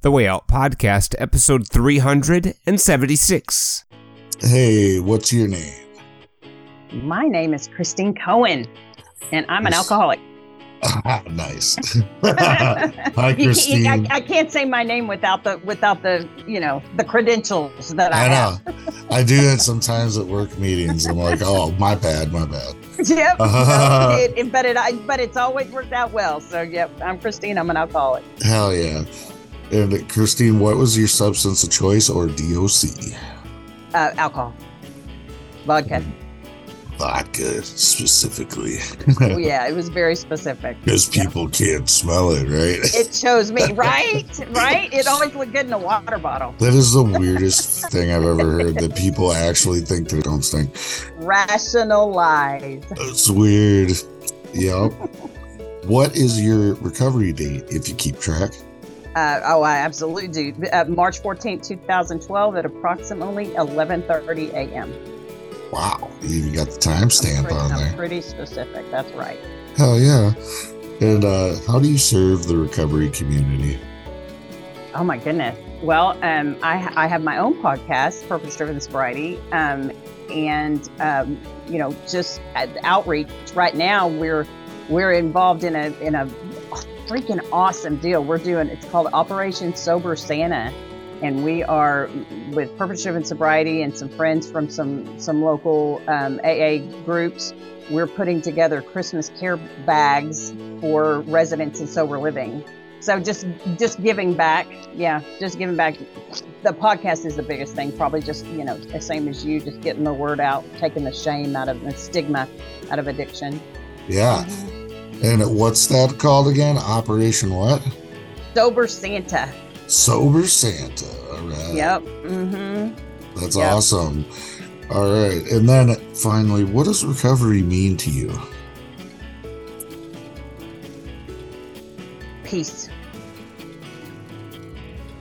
The Way Out Podcast, episode 376. Hey, what's your name? My name is Kristine Koehn, and I'm an alcoholic. Ah, nice. Hi, Kristine. I, I, can't say my name without the without the you know the credentials that I, I know. I do that sometimes at work meetings. I'm like, oh, my bad, my bad. Yep. it, it, but it I, but it's always worked out well. So yep, I'm Kristine. I'm an alcoholic. Hell yeah. And Kristine, what was your substance of choice or DOC? Uh, alcohol, vodka. Mm vodka specifically. oh, yeah, it was very specific. Because people yeah. can't smell it, right? It shows me, right? right? It always looked good in a water bottle. That is the weirdest thing I've ever heard that people actually think they don't stink. Rationalize. It's weird. Yep. what is your recovery date if you keep track? Uh, oh, I absolutely do. Uh, March 14th, 2012 at approximately 11:30 a.m. Wow, you even got the timestamp on I'm there. Pretty specific. That's right. Hell yeah! And uh, how do you serve the recovery community? Oh my goodness. Well, um, I, I have my own podcast, Purpose Driven Sobriety, um, and um, you know, just outreach. Right now, we're we're involved in a in a freaking awesome deal. We're doing it's called Operation Sober Santa and we are with Purpose Driven Sobriety and some friends from some some local um, AA groups. We're putting together Christmas care bags for residents in sober living. So just just giving back, yeah, just giving back. The podcast is the biggest thing. Probably just you know the same as you, just getting the word out, taking the shame out of the stigma out of addiction. Yeah. And what's that called again? Operation what? Sober Santa. Sober Santa. All right. Yep. Mm-hmm. That's yep. awesome. All right. And then finally, what does recovery mean to you? Peace.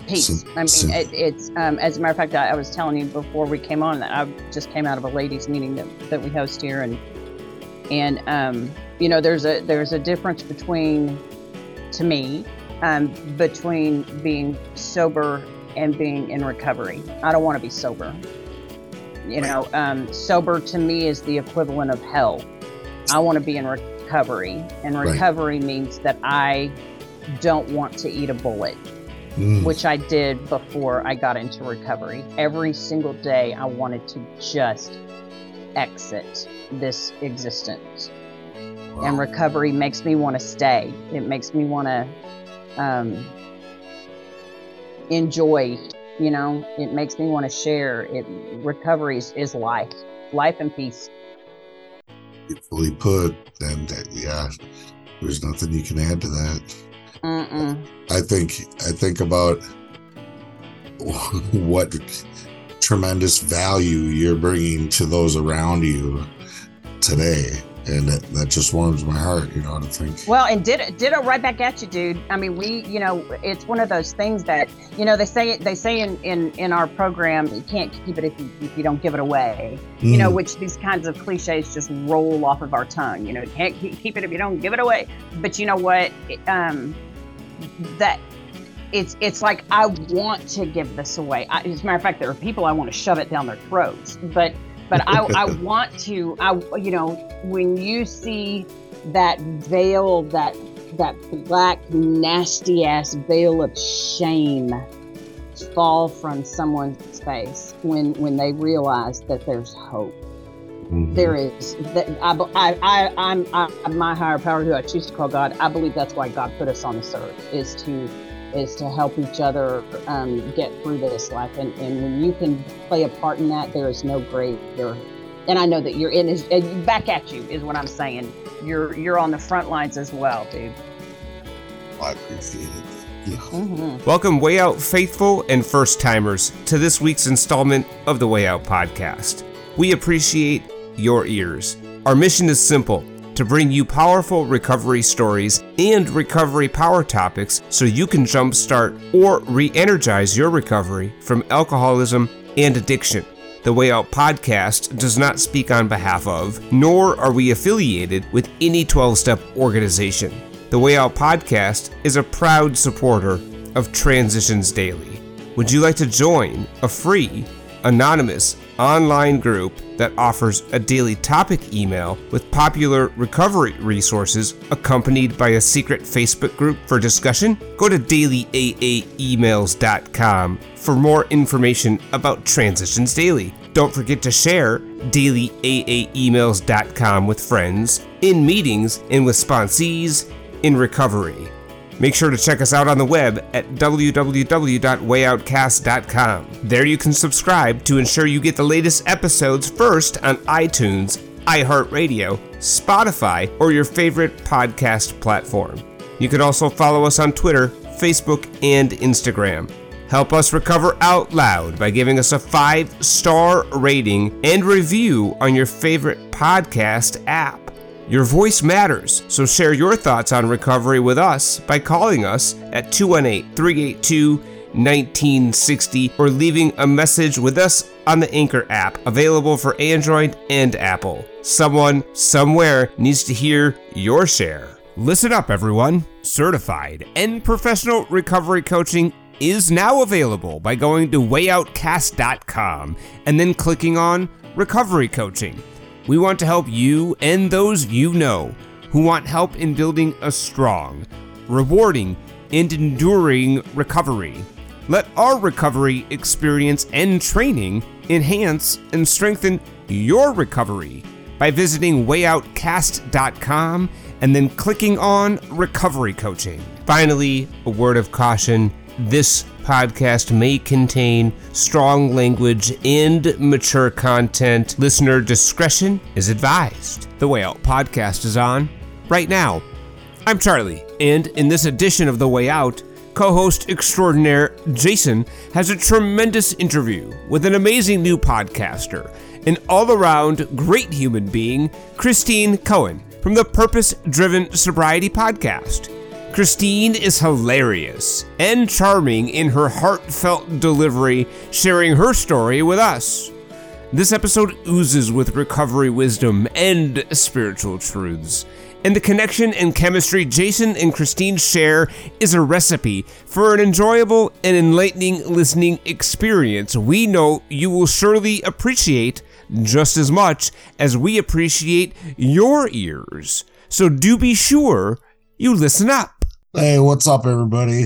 Peace. I mean, it, it's um, as a matter of fact, I, I, was telling you before we came on that I just came out of a ladies' meeting that, that we host here, and and um, you know, there's a there's a difference between, to me, um, between being sober and being in recovery. I don't want to be sober. You know, um, sober to me is the equivalent of hell. I want to be in recovery, and recovery right. means that I don't want to eat a bullet, mm. which I did before I got into recovery. Every single day, I wanted to just exit this existence. Wow. And recovery makes me want to stay. It makes me want to um, enjoy. You know, it makes me want to share. It recovery is, is life, life and peace. Fully put, and yeah, there's nothing you can add to that. Mm-mm. I think I think about what tremendous value you're bringing to those around you today and that, that just warms my heart, you know, to think. Well, and did it did it right back at you, dude. I mean, we, you know, it's one of those things that, you know, they say it they say in in, in our program, you can't keep it if you, if you don't give it away. Mm. You know, mm. which these kinds of cliches just roll off of our tongue. You know, you can't keep it if you don't give it away. But you know what? Um, that it's it's like I want to give this away. I, as a matter of fact, there are people I want to shove it down their throats, but but I, I want to i you know when you see that veil that that black nasty ass veil of shame fall from someone's face when when they realize that there's hope mm-hmm. there is that I, I, I i'm I, my higher power who i choose to call god i believe that's why god put us on this earth is to is to help each other um, get through this life. And, and when you can play a part in that, there is no greater. And I know that you're in, is, back at you is what I'm saying. You're you're on the front lines as well, dude. I appreciate it. Yeah. Mm-hmm. Welcome, Way Out faithful and first timers, to this week's installment of the Way Out podcast. We appreciate your ears. Our mission is simple to bring you powerful recovery stories and recovery power topics so you can jumpstart or re energize your recovery from alcoholism and addiction. The Way Out podcast does not speak on behalf of, nor are we affiliated with any 12 step organization. The Way Out podcast is a proud supporter of Transitions Daily. Would you like to join a free, anonymous online group that offers a daily topic email with popular recovery resources accompanied by a secret Facebook group for discussion? Go to dailyaaemails.com for more information about Transitions Daily. Don't forget to share dailyaaemails.com with friends, in meetings, and with sponsees in recovery. Make sure to check us out on the web at www.wayoutcast.com. There you can subscribe to ensure you get the latest episodes first on iTunes, iHeartRadio, Spotify, or your favorite podcast platform. You can also follow us on Twitter, Facebook, and Instagram. Help us recover out loud by giving us a five star rating and review on your favorite podcast app. Your voice matters, so share your thoughts on recovery with us by calling us at 218 382 1960 or leaving a message with us on the Anchor app, available for Android and Apple. Someone, somewhere, needs to hear your share. Listen up, everyone. Certified and professional recovery coaching is now available by going to wayoutcast.com and then clicking on Recovery Coaching. We want to help you and those you know who want help in building a strong, rewarding, and enduring recovery. Let our recovery experience and training enhance and strengthen your recovery by visiting wayoutcast.com and then clicking on recovery coaching. Finally, a word of caution this podcast may contain strong language and mature content. Listener discretion is advised. The Way Out podcast is on right now. I'm Charlie, and in this edition of The Way Out, co host extraordinaire Jason has a tremendous interview with an amazing new podcaster, an all around great human being, Kristine Koehn from the Purpose Driven Sobriety Podcast. Kristine is hilarious and charming in her heartfelt delivery, sharing her story with us. This episode oozes with recovery wisdom and spiritual truths. And the connection and chemistry Jason and Kristine share is a recipe for an enjoyable and enlightening listening experience we know you will surely appreciate just as much as we appreciate your ears. So do be sure you listen up. Hey, what's up, everybody?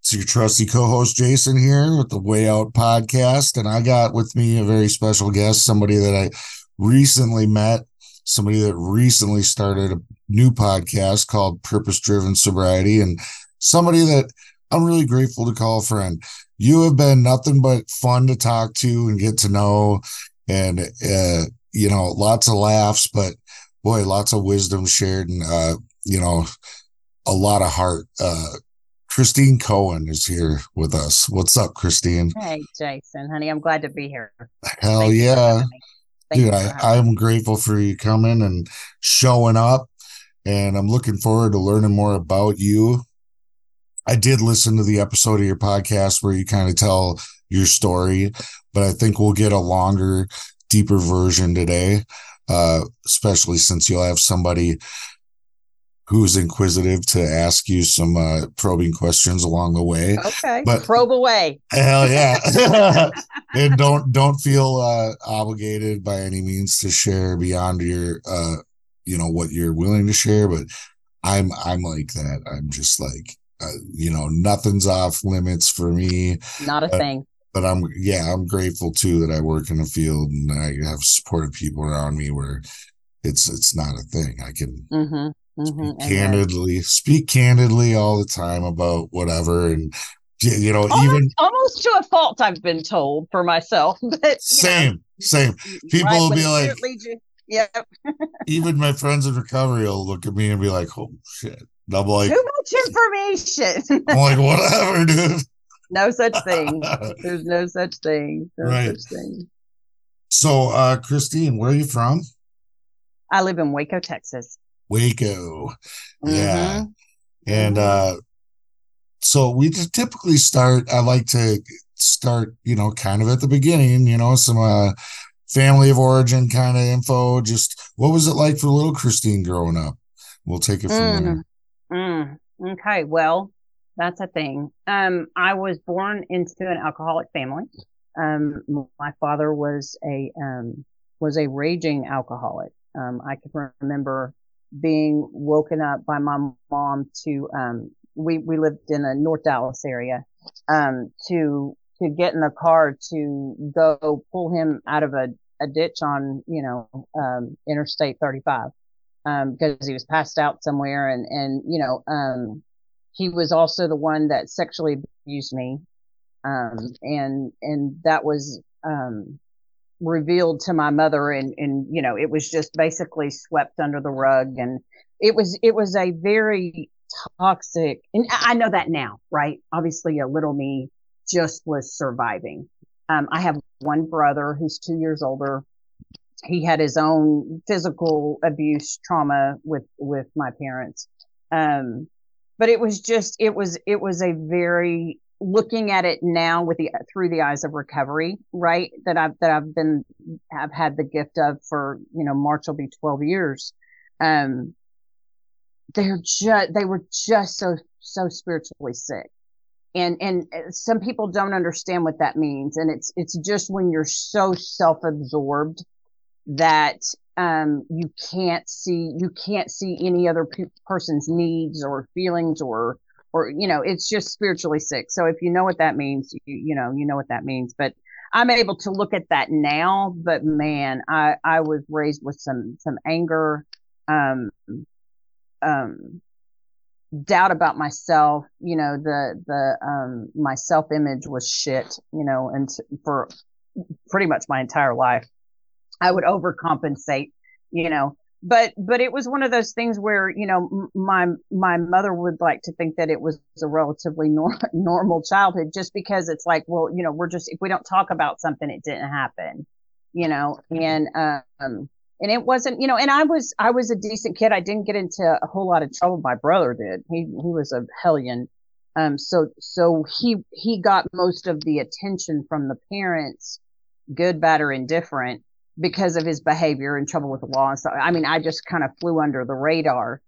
It's your trusty co-host Jason here with the Way Out podcast, and I got with me a very special guest, somebody that I recently met, somebody that recently started a new podcast called Purpose Driven Sobriety, and somebody that I'm really grateful to call a friend. You have been nothing but fun to talk to and get to know, and uh, you know, lots of laughs, but boy, lots of wisdom shared, and uh, you know a lot of heart. Uh, Kristine Koehn is here with us. What's up, Kristine? Hey, Jason, honey, I'm glad to be here. Hell Thank yeah. Dude, I, I'm grateful for you coming and showing up. And I'm looking forward to learning more about you. I did listen to the episode of your podcast where you kind of tell your story, but I think we'll get a longer, deeper version today, uh, especially since you'll have somebody who's inquisitive to ask you some uh, probing questions along the way. Okay, but probe away. Hell yeah, and don't don't feel uh, obligated by any means to share beyond your uh, you know what you're willing to share. But I'm I'm like that. I'm just like uh, you know nothing's off limits for me. Not a thing. But I'm yeah I'm grateful too that I work in a field and I have supportive people around me where it's it's not a thing. I can. Mm-hmm Mm-hmm, candidly, speak candidly all the time about whatever, and you know, almost, even almost to a fault, I've been told for myself. But same, know, same. People right, will be like, yeah. even my friends in recovery will look at me and be like, "Oh shit!" And I'm like, too much information. I'm like, whatever, dude. No such thing. There's no such thing. No right. such thing. So, uh, Kristine, where are you from? I live in Waco, Texas. Waco. Mm-hmm. Yeah. And mm-hmm. uh so we just typically start I like to start, you know, kind of at the beginning, you know, some uh family of origin kind of info. Just what was it like for little Kristine growing up? We'll take it from mm. there. Mm. Okay. Well, That's a thing. Um, I was born into an alcoholic family. Um, my father was a, um, was a raging alcoholic. Um, I can remember being woken up by my mom to, um, we, we lived in a North Dallas area, um, to, to get in the car to go pull him out of a, a ditch on, you know, um, Interstate 35. Um, because he was passed out somewhere and, and, you know, um, he was also the one that sexually abused me. Um, and, and that was, um, revealed to my mother and, and, you know, it was just basically swept under the rug. And it was, it was a very toxic, and I know that now, right? Obviously a little me just was surviving. Um, I have one brother who's two years older. He had his own physical abuse trauma with, with my parents. Um, but it was just, it was, it was a very looking at it now with the through the eyes of recovery, right? That I've that I've been have had the gift of for you know March will be twelve years. Um, they're just they were just so so spiritually sick, and and uh, some people don't understand what that means, and it's it's just when you're so self absorbed that um, you can't see you can't see any other pe- person's needs or feelings or or you know it's just spiritually sick. So if you know what that means you, you know you know what that means. But i'm able to look at that now but man i i was raised with some some anger um um doubt about myself. You know the the um my self image was shit you know and for pretty much my entire life. I would overcompensate you know but but it was one of those things where you know my my mother would like to think that it was a relatively nor- normal childhood just because it's like well you know we're just if we don't talk about something it didn't happen you know? And um and it wasn't you know and i was i was a decent kid. I didn't get into a whole lot of trouble. My brother did. He he was a hellion. Um so so he he got most of the attention from the parents good bad or indifferent because of his behavior and trouble with the law and stuff. I mean, I just kind of flew under the radar,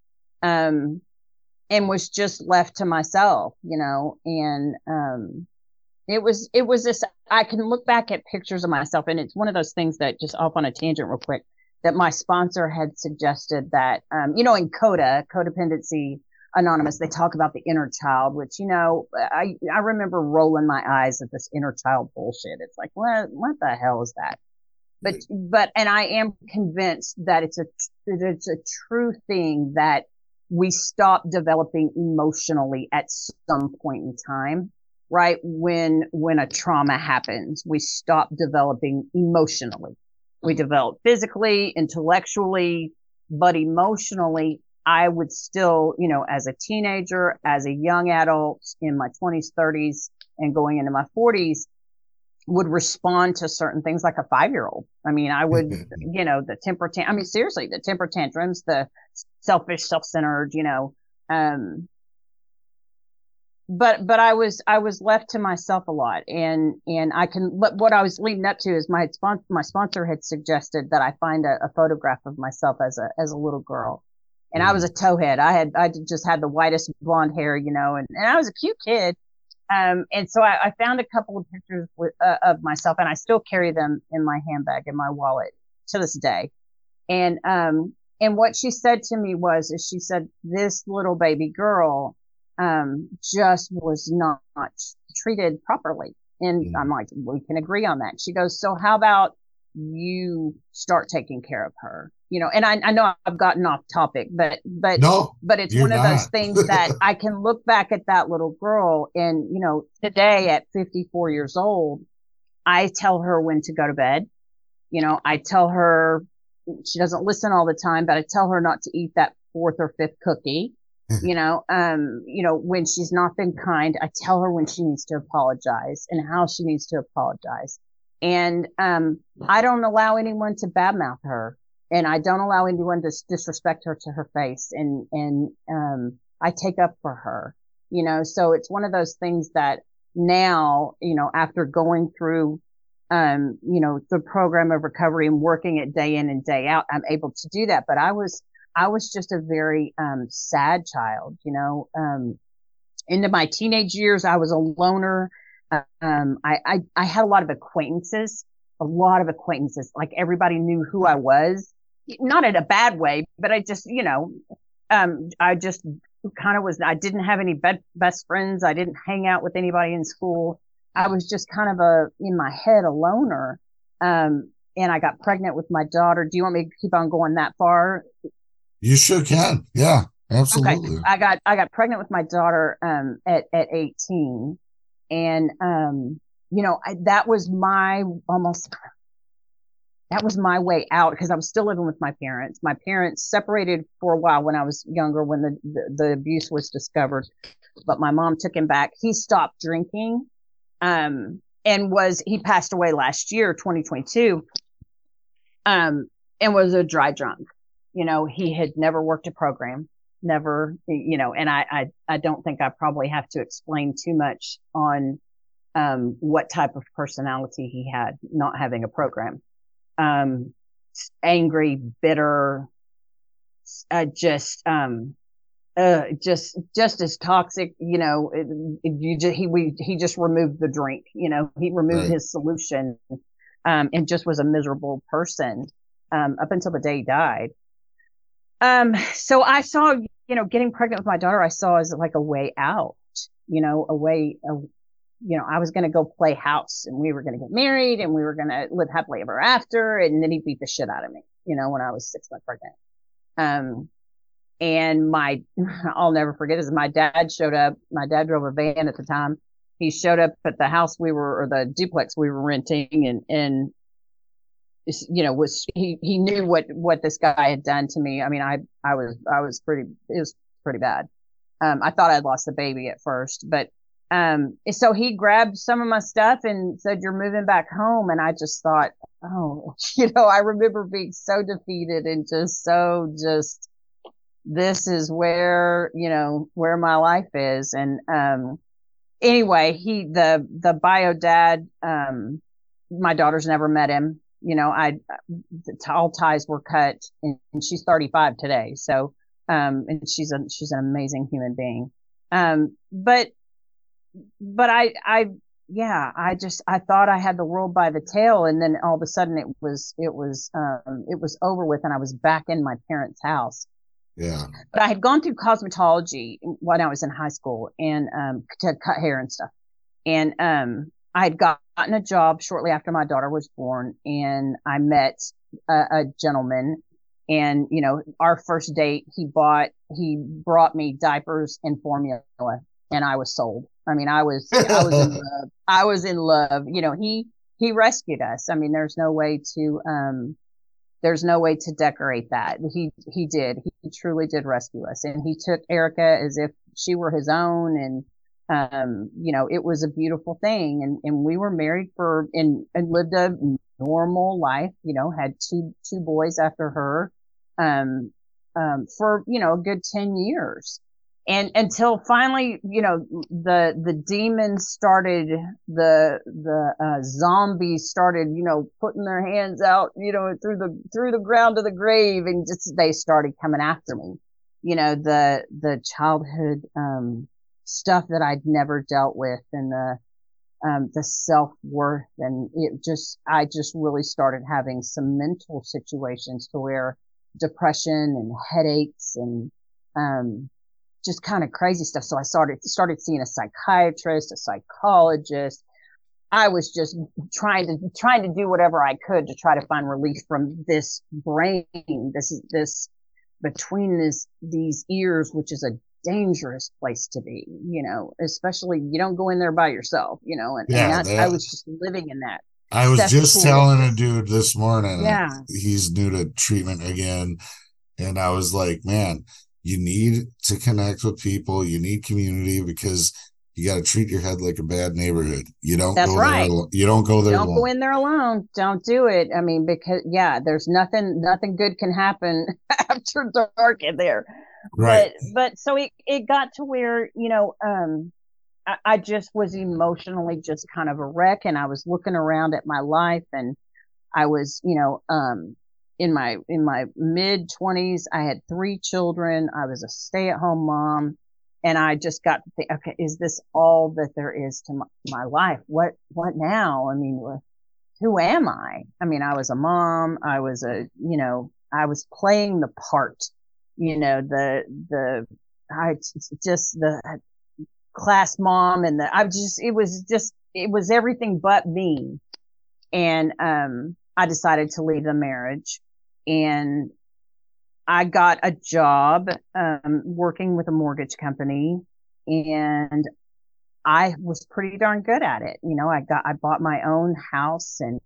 um, and was just left to myself, you know, and, um, it was, it was this, I can look back at pictures of myself and it's one of those things that just off on a tangent real quick that my sponsor had suggested that, um, you know, in CODA, codependency anonymous, they talk about the inner child, which, you know, I, I remember rolling my eyes at this inner child bullshit. It's like, what, what the hell is that? But but and I am convinced that it's a it's a true thing that we stop developing emotionally at some point in time right? When when a trauma happens we stop developing emotionally. We develop physically intellectually but emotionally i would still you know as a teenager as a young adult in my 20s 30s and going into my 40s would respond to certain things like a five year old. I mean, I would, you know, the temper tan- I mean, seriously, the temper tantrums, the selfish, self centered, you know, um, but, but I was, I was left to myself a lot and, and I can, what, what I was leading up to is my sponsor, my sponsor had suggested that I find a, a photograph of myself as a, as a little girl. And I was a towhead. I had, I just had the whitest blonde hair, you know, and, and I was a cute kid um, and so I, I, found a couple of pictures with, uh, of myself, and I still carry them in my handbag in my wallet to this day. And um, and what she said to me was, is she said this little baby girl um, just was not treated properly. And mm. I'm like, we can agree on that. She goes, so how about you start taking care of her? you know, and I, I know I've gotten off topic, but but no, but it's one of those things that I can look back at that little girl and you know, today at 54 years old, I tell her when to go to bed. You know, I tell her she doesn't listen all the time, but I tell her not to eat that fourth or fifth cookie. you know, um, you know, when she's not been kind, I tell her when she needs to apologize and how she needs to apologize. And um, I don't allow anyone to badmouth her and I don't allow anyone to disrespect her to her face. And, and, um, I take up for her, you know, so it's one of those things that now, you know, after going through, um, you know, the program of recovery and working it day in and day out, I'm able to do that. But I was, I was just a very, um, sad child, you know, um, into my teenage years, I was a loner. Um, I, I, I had a lot of acquaintances, a lot of acquaintances. Like everybody knew who I was, not in a bad way, but I just, you know, um, I just kind of was, I didn't have any be- best friends. I didn't hang out with anybody in school. I was just kind of a, in my head, a loner. Um, and I got pregnant with my daughter. Do you want me to keep on going that far? You sure can. Yeah, absolutely. Okay. I got I got pregnant with my daughter um at at 18 and um you know, I, that was my almost that was my way out because I was still living with my parents. My parents separated for a while when I was younger when the, the, the abuse was discovered, but my mom took him back. He stopped drinking. Um, and was he passed away last year 2022 um and was a dry drunk you know he had never worked a program never you know and i i, I don't think i probably have to explain too much on um what type of personality he had not having a program um angry bitter uh, just um uh, just just as toxic. You know, it, it, you just he we he just removed the drink. You know, he removed right. his solution, um, and just was a miserable person um, up until the day he died. Um, so I saw, you know, getting pregnant with my daughter, I saw as like a way out. You know, a way, a, you know, I was going to go play house and we were going to get married and we were going to live happily ever after. And then he beat the shit out of me, you know, when I was six months pregnant. Um, and my, I'll never forget is my dad showed up. My dad drove a van at the time. He showed up at the house we were, or the duplex we were renting and, and, you know, was, he, he knew what, what this guy had done to me. I mean, I, I was, I was pretty, it was pretty bad. Um, I thought I'd lost the baby at first, but, um, so he grabbed some of my stuff and said, you're moving back home. And I just thought, oh, you know, I remember being so defeated and just so just, this is where you know where my life is and um anyway he the the bio dad um my daughter's never met him you know i all ties were cut and, and she's 35 today so um and she's a she's an amazing human being um but but i i yeah i just i thought i had the world by the tail and then all of a sudden it was it was um it was over with and i was back in my parents house yeah. But I had gone through cosmetology when I was in high school and um, to cut hair and stuff. And um, I had gotten a job shortly after my daughter was born, and I met a, a gentleman. And you know, our first date, he bought, he brought me diapers and formula, and I was sold. I mean, I was, I was in love. I was in love. You know, he he rescued us. I mean, there's no way to um there's no way to decorate that. He he did. He truly did rescue us, and he took Erica as if she were his own, and um, you know, it was a beautiful thing. And and we were married for and and lived a normal life. You know, had two two boys after her, um, um, for you know a good ten years and until finally you know the the demons started the the uh, zombies started you know putting their hands out you know through the through the ground of the grave and just they started coming after me you know the the childhood um stuff that i'd never dealt with and the um the self-worth and it just i just really started having some mental situations to where depression and headaches and um just kind of crazy stuff. So I started started seeing a psychiatrist, a psychologist. I was just trying to trying to do whatever I could to try to find relief from this brain. This is this between this these ears, which is a dangerous place to be. You know, especially you don't go in there by yourself. You know, and, yeah, and that, I was just living in that. I was just telling a dude this morning. Yeah, he's new to treatment again, and I was like, man you need to connect with people you need community because you got to treat your head like a bad neighborhood you don't that's go right there, you don't go there don't alone. go in there alone don't do it i mean because yeah there's nothing nothing good can happen after dark in there right but but so it, it got to where you know um I, I just was emotionally just kind of a wreck and i was looking around at my life and i was you know um in my in my mid 20s i had three children i was a stay-at-home mom and I just got to think, okay, is this all that there is to my, my life? What, what now? I mean, who am I? I mean, I was a mom. I was a, you know, I was playing the part, you know, the, the, I just the class mom and the, I just, it was just, it was everything but me. And, um, I decided to leave the marriage and I got a job um, working with a mortgage company and I was pretty darn good at it. You know, I got, I bought my own house and,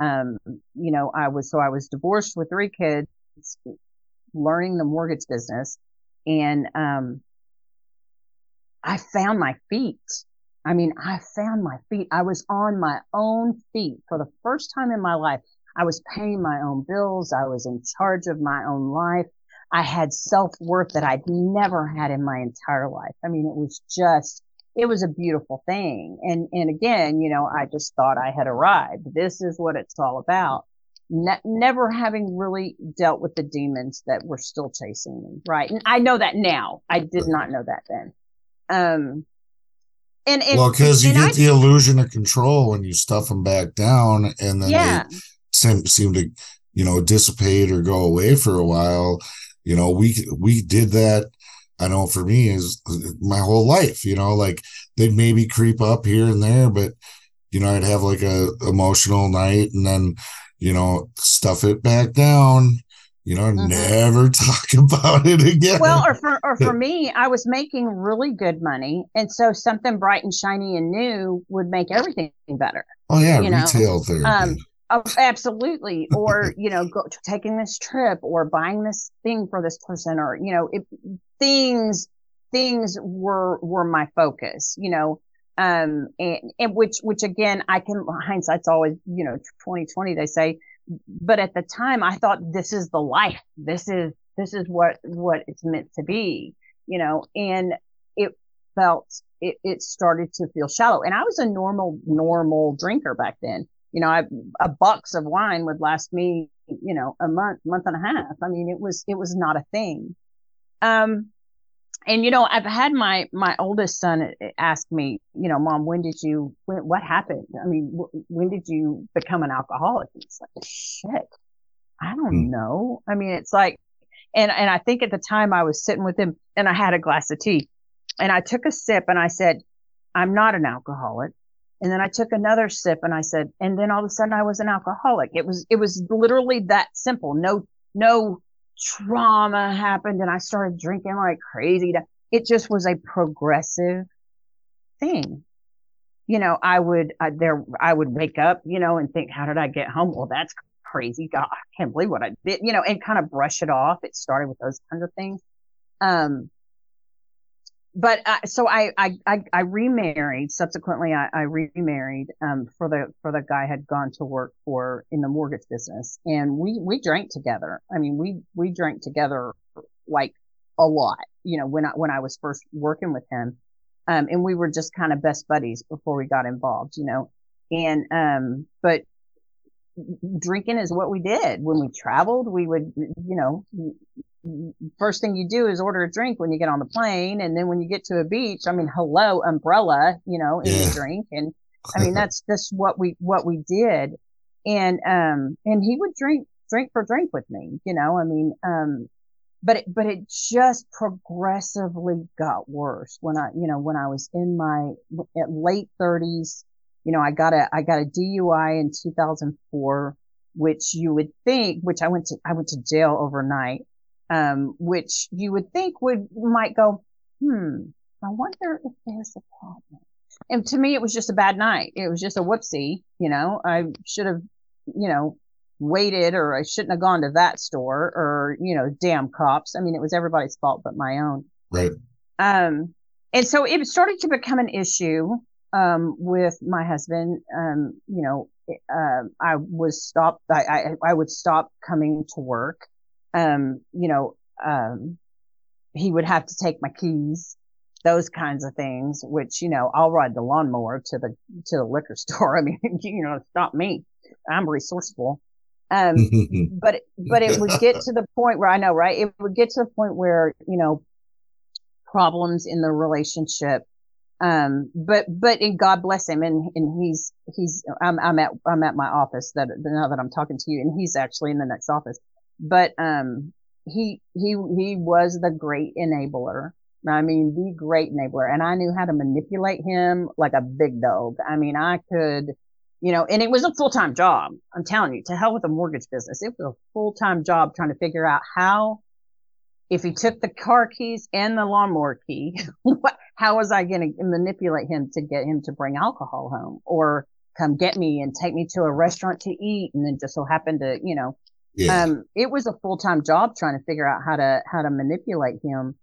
um, you know, I was, so I was divorced with three kids, learning the mortgage business and, um, I found my feet. I mean, I found my feet. I was on my own feet for the first time in my life. I was paying my own bills. I was in charge of my own life. I had self worth that I'd never had in my entire life. I mean, it was just, it was a beautiful thing. And, and again, you know, I just thought I had arrived. This is what it's all about. Ne- never having really dealt with the demons that were still chasing me. Right. And I know that now. I did not know that then. Um, and, and well, because you get I, the illusion of control when you stuff them back down, and then yeah. they seem, seem to, you know, dissipate or go away for a while. You know, we we did that. I know for me is my whole life. You know, like they'd maybe creep up here and there, but you know, I'd have like a emotional night, and then you know, stuff it back down you know, mm-hmm. never talk about it again. Well, or for or for me, I was making really good money, and so something bright and shiny and new would make everything better. Oh yeah, you retail know? therapy. Um, oh, absolutely. Or you know, go, taking this trip, or buying this thing for this person, or you know, it, things things were were my focus. You know, um, and, and which which again, I can hindsight's always you know twenty twenty. They say but at the time I thought this is the life. This is, this is what, what it's meant to be, you know, and it felt, it, it started to feel shallow. And I was a normal, normal drinker back then. You know, I, a box of wine would last me, you know, a month, month and a half. I mean, it was, it was not a thing. Um, and you know i've had my my oldest son ask me you know mom when did you when, what happened? I mean w- when did you become an alcoholic? And it's like shit. I don't mm. know. I mean it's like and and i think at the time i was sitting with him and i had a glass of tea. And i took a sip and i said i'm not an alcoholic. And then i took another sip and i said and then all of a sudden i was an alcoholic. It was it was literally that simple. No no trauma happened and I started drinking like crazy. It just was a progressive thing. You know, I would, I, there, I would wake up, you know, and think, how did I get home? Well, that's crazy. God, I can't believe what I did, you know, and kind of brush it off. It started with those kinds of things. Um, but uh, so I, I, I I remarried. Subsequently, I, I remarried um, for the for the guy I had gone to work for in the mortgage business, and we we drank together. I mean, we we drank together like a lot. You know, when I when I was first working with him, um, and we were just kind of best buddies before we got involved. You know, and um, but drinking is what we did when we traveled. We would, you know, first thing you do is order a drink when you get on the plane. And then when you get to a beach, I mean, hello, umbrella, you know, in yeah. the drink. And I mean, that's just what we, what we did. And, um, and he would drink, drink for drink with me, you know, I mean, um, but it, but it just progressively got worse when I, you know, when I was in my late thirties, you know, I got a, I got a DUI in 2004, which you would think, which I went to, I went to jail overnight um, which you would think would might go, hmm, I wonder if there's a problem. And to me, it was just a bad night. It was just a whoopsie. You know, I should have, you know, waited or I shouldn't have gone to that store or, you know, damn cops. I mean, it was everybody's fault but my own. Right. Um, and so it started to become an issue, um, with my husband. Um, you know, uh, I was stopped. I, I, I would stop coming to work um, you know, um, he would have to take my keys, those kinds of things, which, you know, I'll ride the lawnmower to the, to the liquor store. I mean, you know, stop me. I'm resourceful. Um, but, but it would get to the point where I know, right? It would get to the point where, you know, problems in the relationship. Um, but, but and God bless him. And, and he's, he's, I'm, I'm at, I'm at my office that now that I'm talking to you and he's actually in the next office, but, um, he, he, he was the great enabler. I mean, the great enabler. And I knew how to manipulate him like a big dog. I mean, I could, you know, and it was a full time job. I'm telling you, to hell with the mortgage business. It was a full time job trying to figure out how if he took the car keys and the lawnmower key, how was I going to manipulate him to get him to bring alcohol home or come get me and take me to a restaurant to eat? And then just so happened to, you know, yeah. um, it was a full time job trying to figure out how to, how to manipulate him.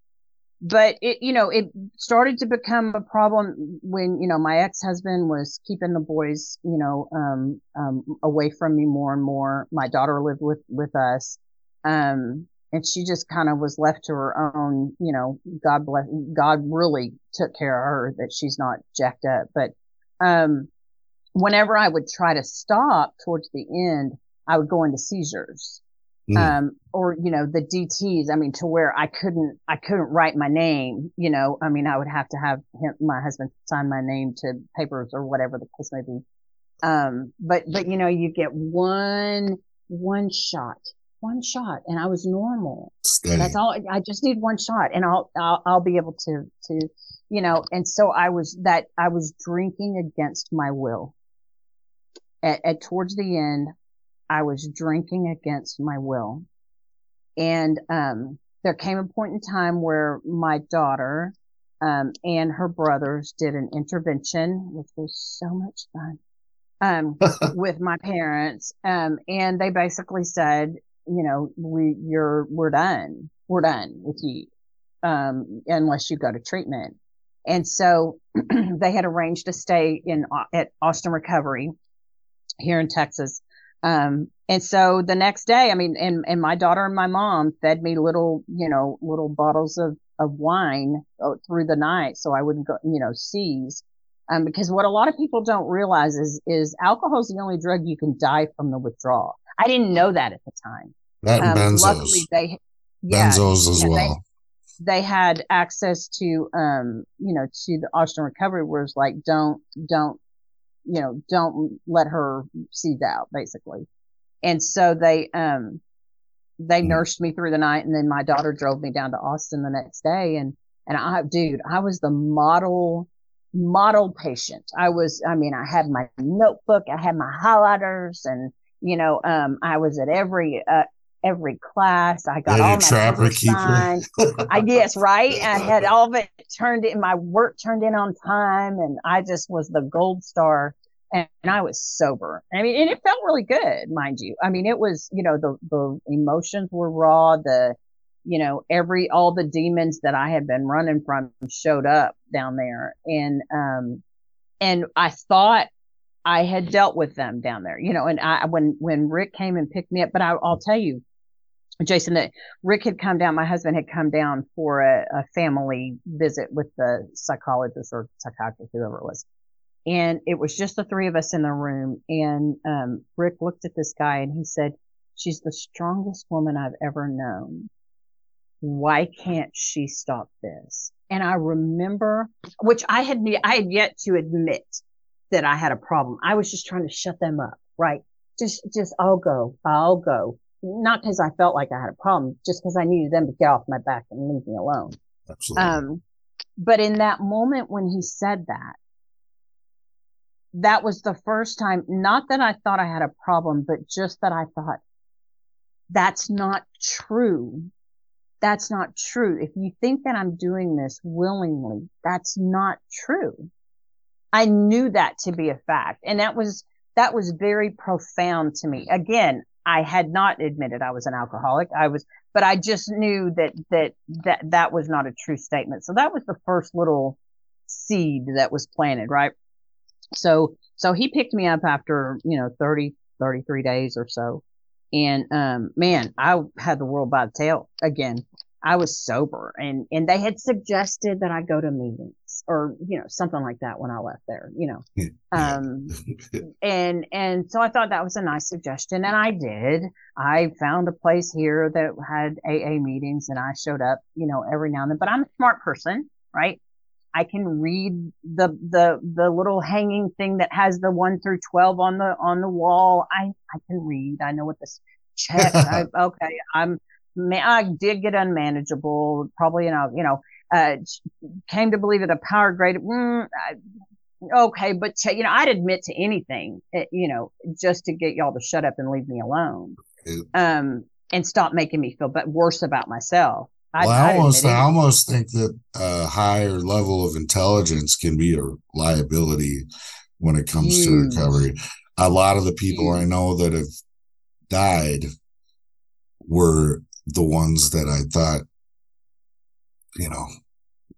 But it, you know, it started to become a problem when, you know, my ex husband was keeping the boys, you know, um, um, away from me more and more. My daughter lived with, with us. Um, and she just kind of was left to her own, you know, God bless, God really took care of her that she's not jacked up. But, um, whenever I would try to stop towards the end, I would go into seizures. Mm. Um, or, you know, the DTs, I mean, to where I couldn't, I couldn't write my name, you know, I mean, I would have to have him, my husband sign my name to papers or whatever the case may be. Um, but, but, you know, you get one, one shot one shot and I was normal. That's all. I just need one shot and I'll, I'll, I'll be able to, to, you know, and so I was that I was drinking against my will. At, at towards the end, I was drinking against my will. And, um, there came a point in time where my daughter, um, and her brothers did an intervention, which was so much fun um, with my parents. Um, and they basically said, you know, we, you're, we're done. We're done with you. Um, unless you go to treatment. And so they had arranged to stay in, at Austin Recovery here in Texas. Um, and so the next day, I mean, and, and my daughter and my mom fed me little, you know, little bottles of, of wine uh, through the night. So I wouldn't go, you know, seize. Um, because what a lot of people don't realize is, is alcohol is the only drug you can die from the withdrawal. I didn't know that at the time. That um, benzos. Luckily, they yeah, benzos as yeah, well. They, they, had access to um, you know, to the Austin recovery where it's like, don't, don't, you know, don't let her seed out, basically. And so they um they mm. nursed me through the night and then my daughter drove me down to Austin the next day and and I dude, I was the model model patient. I was I mean, I had my notebook, I had my highlighters and you know, um, I was at every uh, every class. I got all my trapper signed. I guess right. I had all of it turned in. My work turned in on time, and I just was the gold star. And, and I was sober. I mean, and it felt really good, mind you. I mean, it was you know the the emotions were raw. The you know every all the demons that I had been running from showed up down there, and um and I thought I had dealt with them down there, you know, and I, when, when Rick came and picked me up, but I, will tell you, Jason, that Rick had come down, my husband had come down for a, a family visit with the psychologist or psychiatrist, whoever it was. And it was just the three of us in the room. And, um, Rick looked at this guy and he said, she's the strongest woman I've ever known. Why can't she stop this? And I remember, which I had, I had yet to admit that I had a problem. I was just trying to shut them up, right? Just, just, I'll go, I'll go not because I felt like I had a problem, just because I needed them to get off my back and leave me alone. Absolutely. Um, but in that moment when he said that, that was the first time, not that I thought I had a problem, but just that I thought, that's not true. That's not true. If you think that I'm doing this willingly, that's not true. I knew that to be a fact. And that was, that was very profound to me. Again, I had not admitted I was an alcoholic. I was, but I just knew that, that, that, that was not a true statement. So that was the first little seed that was planted, right? So, so he picked me up after, you know, 30, 33 days or so. And, um, man, I had the world by the tail again. I was sober and, and they had suggested that I go to meetings or, you know, something like that when I left there, you know. Um, and, and so I thought that was a nice suggestion. And I did. I found a place here that had AA meetings and I showed up, you know, every now and then, but I'm a smart person, right? I can read the the the little hanging thing that has the one through twelve on the on the wall. I I can read. I know what this check. I, okay, I'm. May I did get unmanageable. Probably, you know, you know, uh, came to believe it a power grade. Mm, I, okay, but you know, I'd admit to anything, eh, you know, just to get y'all to shut up and leave me alone, um, and stop making me feel but worse about myself. Well, I, I almost, I almost think that a higher level of intelligence can be a liability when it comes Huge. to recovery. A lot of the people Huge. I know that have died were the ones that I thought, you know,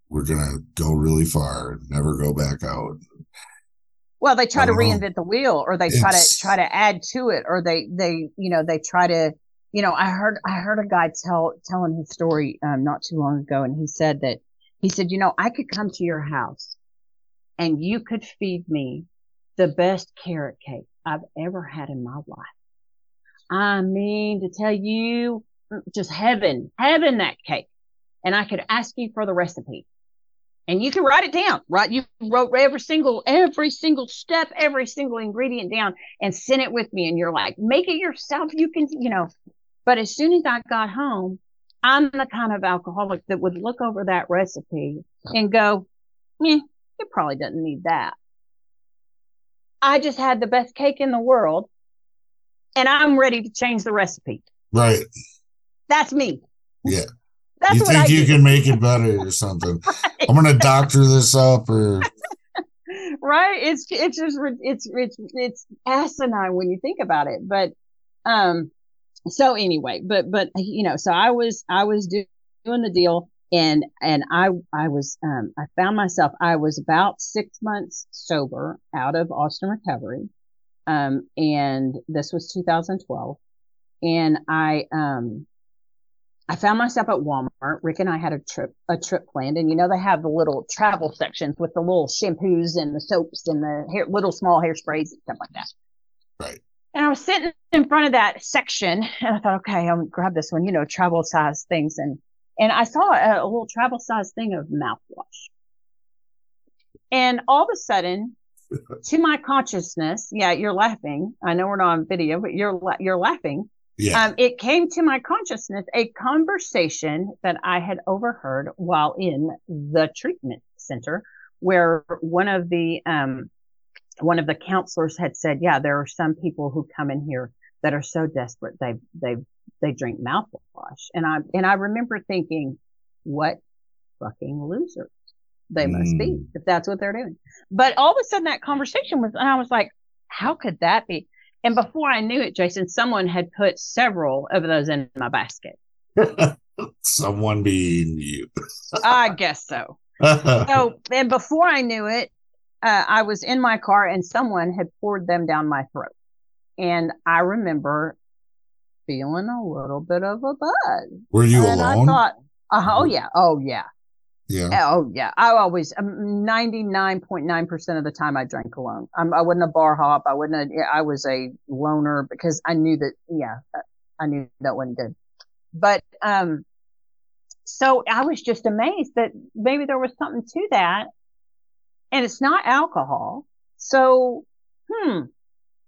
we're gonna go really far and never go back out. Well, they try to reinvent the wheel, or they it's, try to try to add to it, or they they you know they try to you know, I heard I heard a guy tell telling his story um, not too long ago, and he said that he said, you know, I could come to your house, and you could feed me the best carrot cake I've ever had in my life. I mean, to tell you, mm, just heaven, heaven that cake, and I could ask you for the recipe, and you can write it down. Right, you wrote every single every single step, every single ingredient down, and send it with me, and you're like, make it yourself. You can, you know, but as soon as I got home, I'm the kind of alcoholic that would look over that recipe and go, eh, it probably doesn't need that. I just had the best cake in the world and I'm ready to change the recipe. Right. That's me. Yeah. That's you think you can make it better or something. right. I'm going to doctor this up or. right. It's, it's just, it's, it's, it's asinine when you think about it. But, um, so anyway, but but you know, so I was I was do, doing the deal, and and I I was um I found myself I was about six months sober out of Austin recovery, um and this was 2012, and I um I found myself at Walmart. Rick and I had a trip a trip planned, and you know they have the little travel sections with the little shampoos and the soaps and the hair, little small hairsprays and stuff like that. Right. And I was sitting in front of that section and I thought, okay, I'll grab this one, you know, travel size things. And, and I saw a, a little travel size thing of mouthwash. And all of a sudden, to my consciousness, yeah, you're laughing. I know we're not on video, but you're, you're laughing. Yeah. Um, it came to my consciousness a conversation that I had overheard while in the treatment center where one of the, um, one of the counselors had said, yeah, there are some people who come in here that are so desperate they they they drink mouthwash. And I and I remember thinking, what fucking losers they mm. must be mm. if that's what they're doing. But all of a sudden that conversation was and I was like, how could that be? And before I knew it, Jason, someone had put several of those in my basket. someone being you. I guess so. so and before I knew it, uh, I was in my car and someone had poured them down my throat. And I remember feeling a little bit of a buzz. Were you and alone? I thought, uh, oh yeah, oh yeah. Yeah. Oh yeah. I always, um, 99.9% of the time I drank alone. I'm, I wasn't a bar hop. I wasn't a, I was a loner because I knew that, yeah, I knew that wasn't good. But, um, so I was just amazed that maybe there was something to that and it's not alcohol. So, hmm,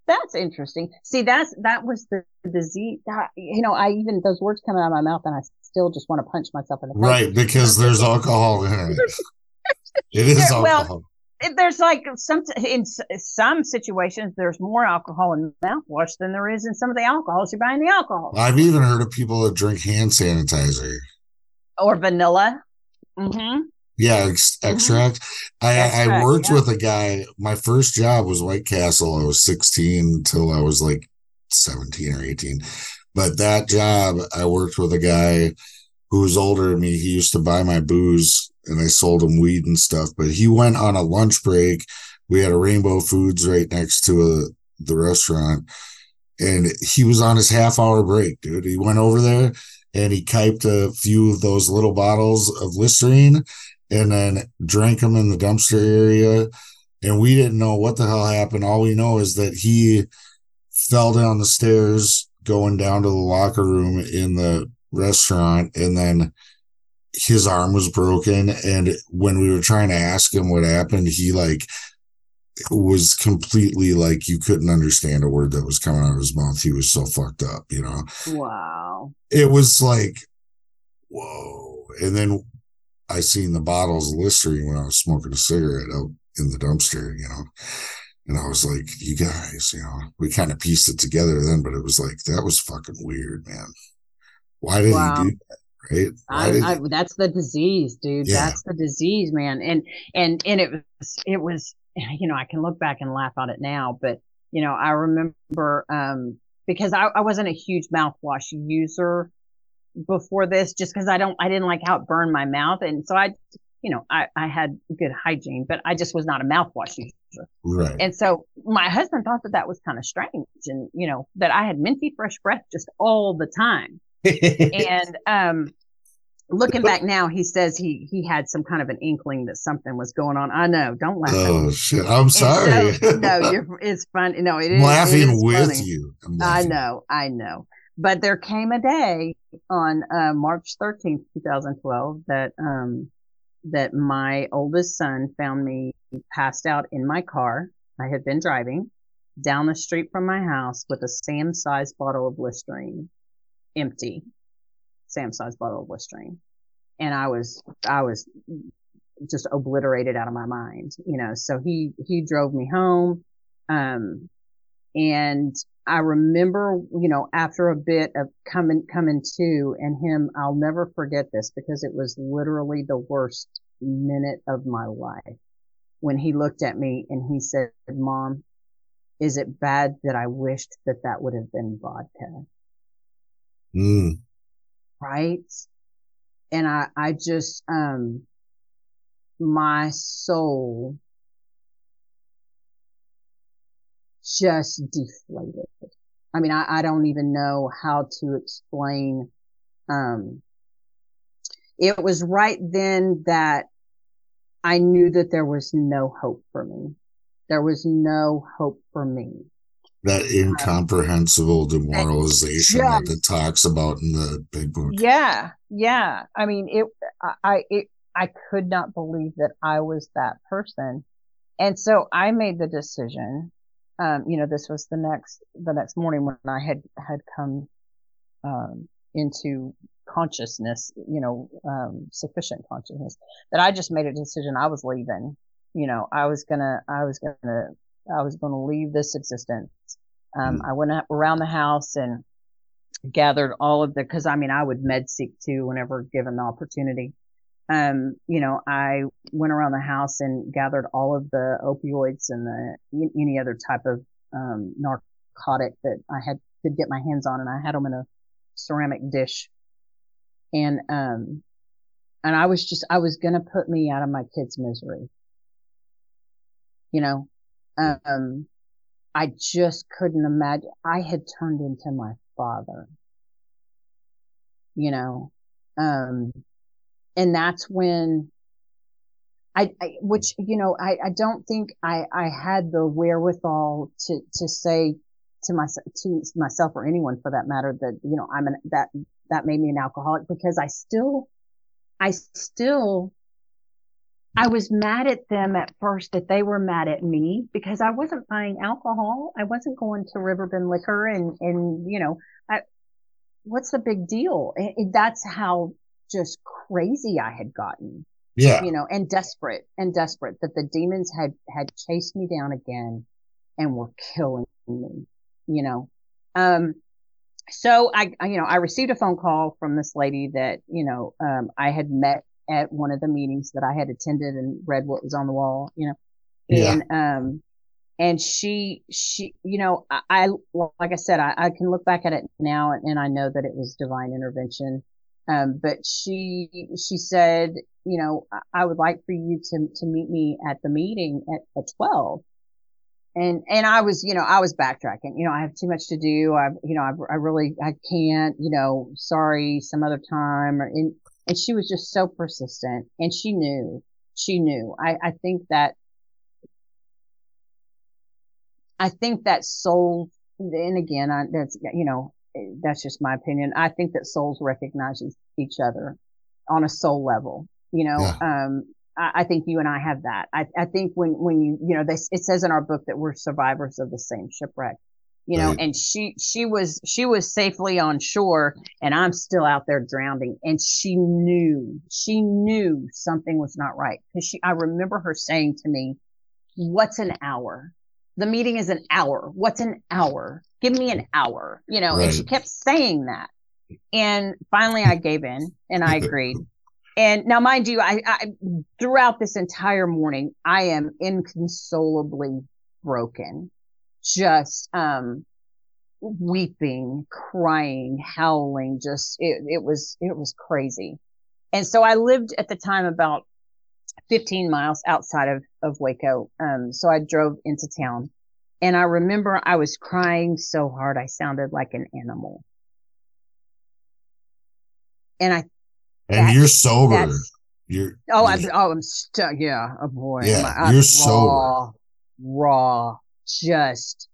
that's interesting. See, that's, that was the disease that, you know, I even, those words come out of my mouth and I still just want to punch myself in the face. Right. Because there's alcohol in it. it is there, alcohol. Well, there's like some, in some situations, there's more alcohol in mouthwash than there is in some of the alcohols you're buying the alcohol. I've even heard of people that drink hand sanitizer or vanilla. Mm-hmm. Yeah, ex- mm-hmm. extract. Mm-hmm. I, extract, I worked yeah. with a guy. My first job was White Castle. I was 16 until I was like 17 or 18. But that job, I worked with a guy who was older than me. He used to buy my booze and I sold him weed and stuff. But he went on a lunch break. We had a Rainbow Foods right next to a, the restaurant. And he was on his half hour break, dude. He went over there and he kiped a few of those little bottles of Listerine and then drank them in the dumpster area. And we didn't know what the hell happened. All we know is that he fell down the stairs going down to the locker room in the restaurant and then his arm was broken and when we were trying to ask him what happened he like was completely like you couldn't understand a word that was coming out of his mouth. He was so fucked up you know? Wow. It was like whoa. And then i seen the bottles of listerine when i was smoking a cigarette out in the dumpster you know and I was like, you guys, you know, we kind of pieced it together then, but it was like, that was fucking weird, man. Why did wow. he do that? Right. I, I, that's the disease, dude. Yeah. That's the disease, man. And, and, and it was, it was, you know, I can look back and laugh at it now, but, you know, I remember, um, because I, I wasn't a huge mouthwash user before this, just because I don't, I didn't like how it burned my mouth. And so I, you know, I, I had good hygiene, but I just was not a mouthwash user. Right. And so my husband thought that that was kind of strange and, you know, that I had minty fresh breath just all the time. and, um, looking back now, he says he, he had some kind of an inkling that something was going on. I know. Don't laugh. Oh shit. I'm sorry. So, no, you're, it's fun. No, it I'm laughing it is with funny. you. I know. I know. But there came a day on uh, March 13th, 2012 that, um, that my oldest son found me passed out in my car. I had been driving down the street from my house with a Sam size bottle of Listerine, empty Sam size bottle of Listerine. And I was, I was just obliterated out of my mind, you know, so he, he drove me home. Um, and I remember, you know, after a bit of coming, coming to and him, I'll never forget this because it was literally the worst minute of my life when he looked at me and he said, mom, is it bad that I wished that that would have been vodka? Mm. Right. And I, I just, um, my soul just deflated. I mean, I, I don't even know how to explain, um, it was right then that I knew that there was no hope for me. There was no hope for me. That incomprehensible demoralization that it talks about in the big book. Yeah. Yeah. I mean, it, I, it, I could not believe that I was that person. And so I made the decision. Um, you know, this was the next, the next morning when I had, had come, um, into consciousness, you know, um, sufficient consciousness that I just made a decision. I was leaving, you know, I was gonna, I was gonna, I was gonna leave this existence. Um, mm. I went around the house and gathered all of the, cause I mean, I would med seek too whenever given the opportunity. Um, you know, I went around the house and gathered all of the opioids and the, any other type of, um, narcotic that I had, could get my hands on and I had them in a ceramic dish. And, um, and I was just, I was to put me out of my kids' misery. You know, um, I just couldn't imagine. I had turned into my father, you know, um, and that's when I, I, which, you know, I, I don't think I, I had the wherewithal to, to say to myself, to myself or anyone for that matter that, you know, I'm an, that, that made me an alcoholic because I still, I still, I was mad at them at first that they were mad at me because I wasn't buying alcohol. I wasn't going to Riverbend Liquor and, and, you know, I, what's the big deal? And that's how just crazy I had gotten. Yeah. You know, and desperate and desperate that the demons had, had chased me down again and were killing me you know. Um, so I, I, you know, I received a phone call from this lady that, you know, um, I had met at one of the meetings that I had attended and read what was on the wall, you know, yeah. and, um, and she, she, you know, I, I like I said, I, I, can look back at it now and, and I know that it was divine intervention. Um, but she, she said, you know, I, I would like for you to, to meet me at the meeting at, at 12 and and I was, you know, I was backtracking. You know, I have too much to do. I, you know, I, I really, I can't. You know, sorry, some other time. Or in, And she was just so persistent and she knew, she knew. I, I think that, I think that soul, and again, I, that's, you know, that's just my opinion. I think that souls recognize each other on a soul level, you know, yeah. um, I, think you and I have that. I, I think when, when you, you know, they, it says in our book that we're survivors of the same shipwreck you know, right. and she, she was, she was safely on shore and I'm still out there drowning. And she knew, she knew something was not right. Cause she, I remember her saying to me, what's an hour? The meeting is an hour. What's an hour? Give me an hour, you know, right. and she kept saying that. And finally I gave in and I agreed. And now, mind you, I, I, throughout this entire morning, I am inconsolably broken just um weeping, crying, howling, just it, it was it was crazy. And so I lived at the time about 15 miles outside of, of Waco. Um, so I drove into town and I remember I was crying so hard I sounded like an animal. And I and you're sober. You're oh, you're, I'm oh I'm stuck. Yeah, oh boy. Yeah, I, you're raw, sober. Raw, just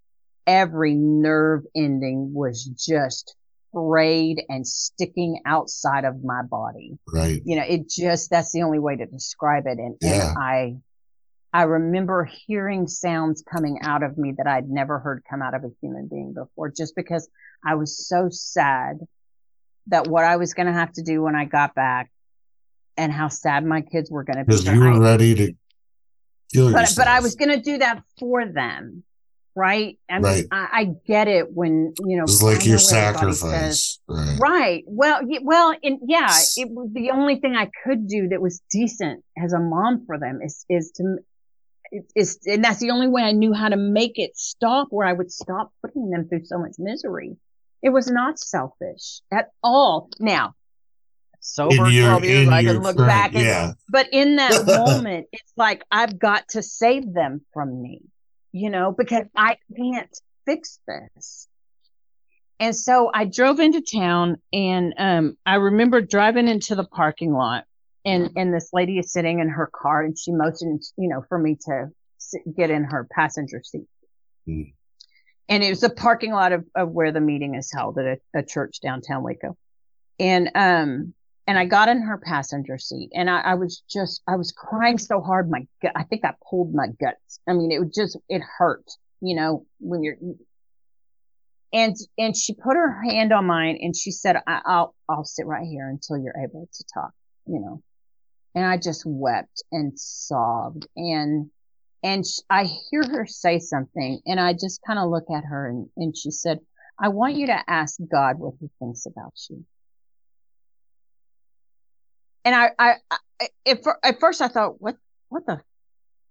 every nerve ending was just frayed and sticking outside of my body. Right. You know, it just, that's the only way to describe it. And, yeah. and I, I remember hearing sounds coming out of me that I'd never heard come out of a human being before, just because I was so sad that what I was going to have to do when I got back and how sad my kids were going to be. Because you were ready to kill but, yourself. But I was going to do that for them right? I mean, right. I, I, get it when you know it's like your sacrifice, says, right. right? Well, well, and yeah, it was the only thing I could do that was decent as a mom for them is is to is and that's the only way I knew how to make it stop where I would stop putting them through so much misery. It was not selfish at all. Now, sober your, 12 years, I can look current, back and, yeah. but in that moment, it's like I've got to save them from me you know, because I can't fix this. And so I drove into town and um, I remember driving into the parking lot and, and this lady is sitting in her car and she motioned, you know, for me to sit, get in her passenger seat. Mm. And it was the parking lot of, of where the meeting is held at a, a church downtown Waco. And, um, and I got in her passenger seat and I, I, was just, I was crying so hard. My gut, I think I pulled my guts. I mean, it was just, it hurt, you know, when you're, and, and she put her hand on mine and she said, I, will I'll sit right here until you're able to talk, you know, and I just wept and sobbed and, and I hear her say something and I just kind of look at her and, and she said, I want you to ask God what he thinks about you and I, I, I at, at first I thought, what, what the,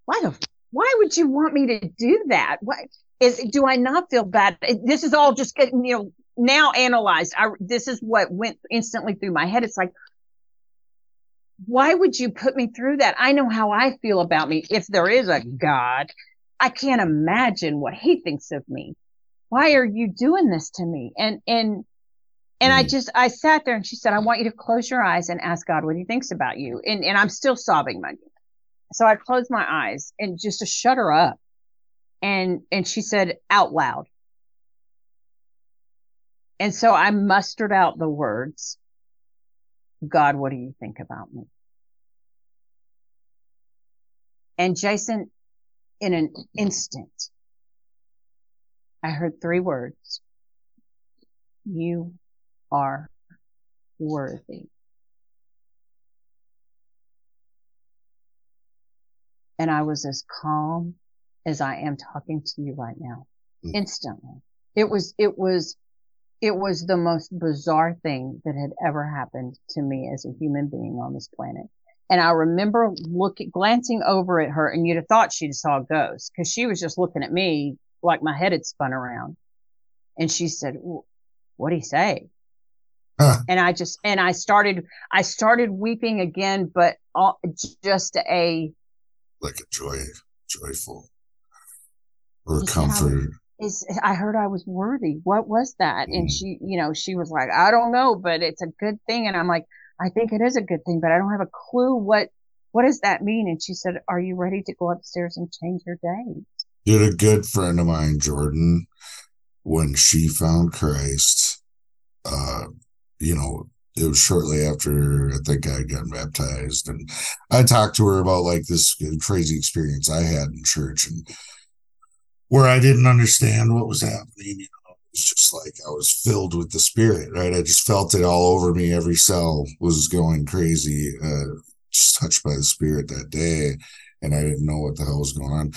why the, why would you want me to do that? What is, do I not feel bad? This is all just getting, you know, now analyzed. I, this is what went instantly through my head. It's like, why would you put me through that? I know how I feel about me. If there is a mm-hmm. God, I can't imagine what he thinks of me. Why are you doing this to me? And, and and. I mm-hmm. just, I sat there and she said, I want you to close your eyes and ask God what he thinks about you. And, and I'm still sobbing, my So I closed my eyes and just to shut her up. And, and she said out loud. And so I mustered out the words, God, what do you think about me? And Jason, in an instant, I heard three words. You are worthy. And I was as calm as I am talking to you right now, mm. instantly. It was, it was, it was the most bizarre thing that had ever happened to me as a human being on this planet. And I remember looking, glancing over at her and you'd have thought she'd saw a ghost because she was just looking at me like my head had spun around. And she said, what'd he say? And I just, and I started, I started weeping again, but all, just a, like a joy, joyful or comfort. Is I heard I was worthy. What was that? And she, you know, she was like, I don't know, but it's a good thing. And I'm like, I think it is a good thing, but I don't have a clue what, what does that mean? And she said, are you ready to go upstairs and change your date? Did a good friend of mine, Jordan, when she found Christ, uh, you know, it was shortly after I think I got baptized, and I talked to her about like this crazy experience I had in church, and where I didn't understand what was happening. You know, it was just like I was filled with the Spirit, right? I just felt it all over me. Every cell was going crazy, uh, just touched by the Spirit that day, and I didn't know what the hell was going on.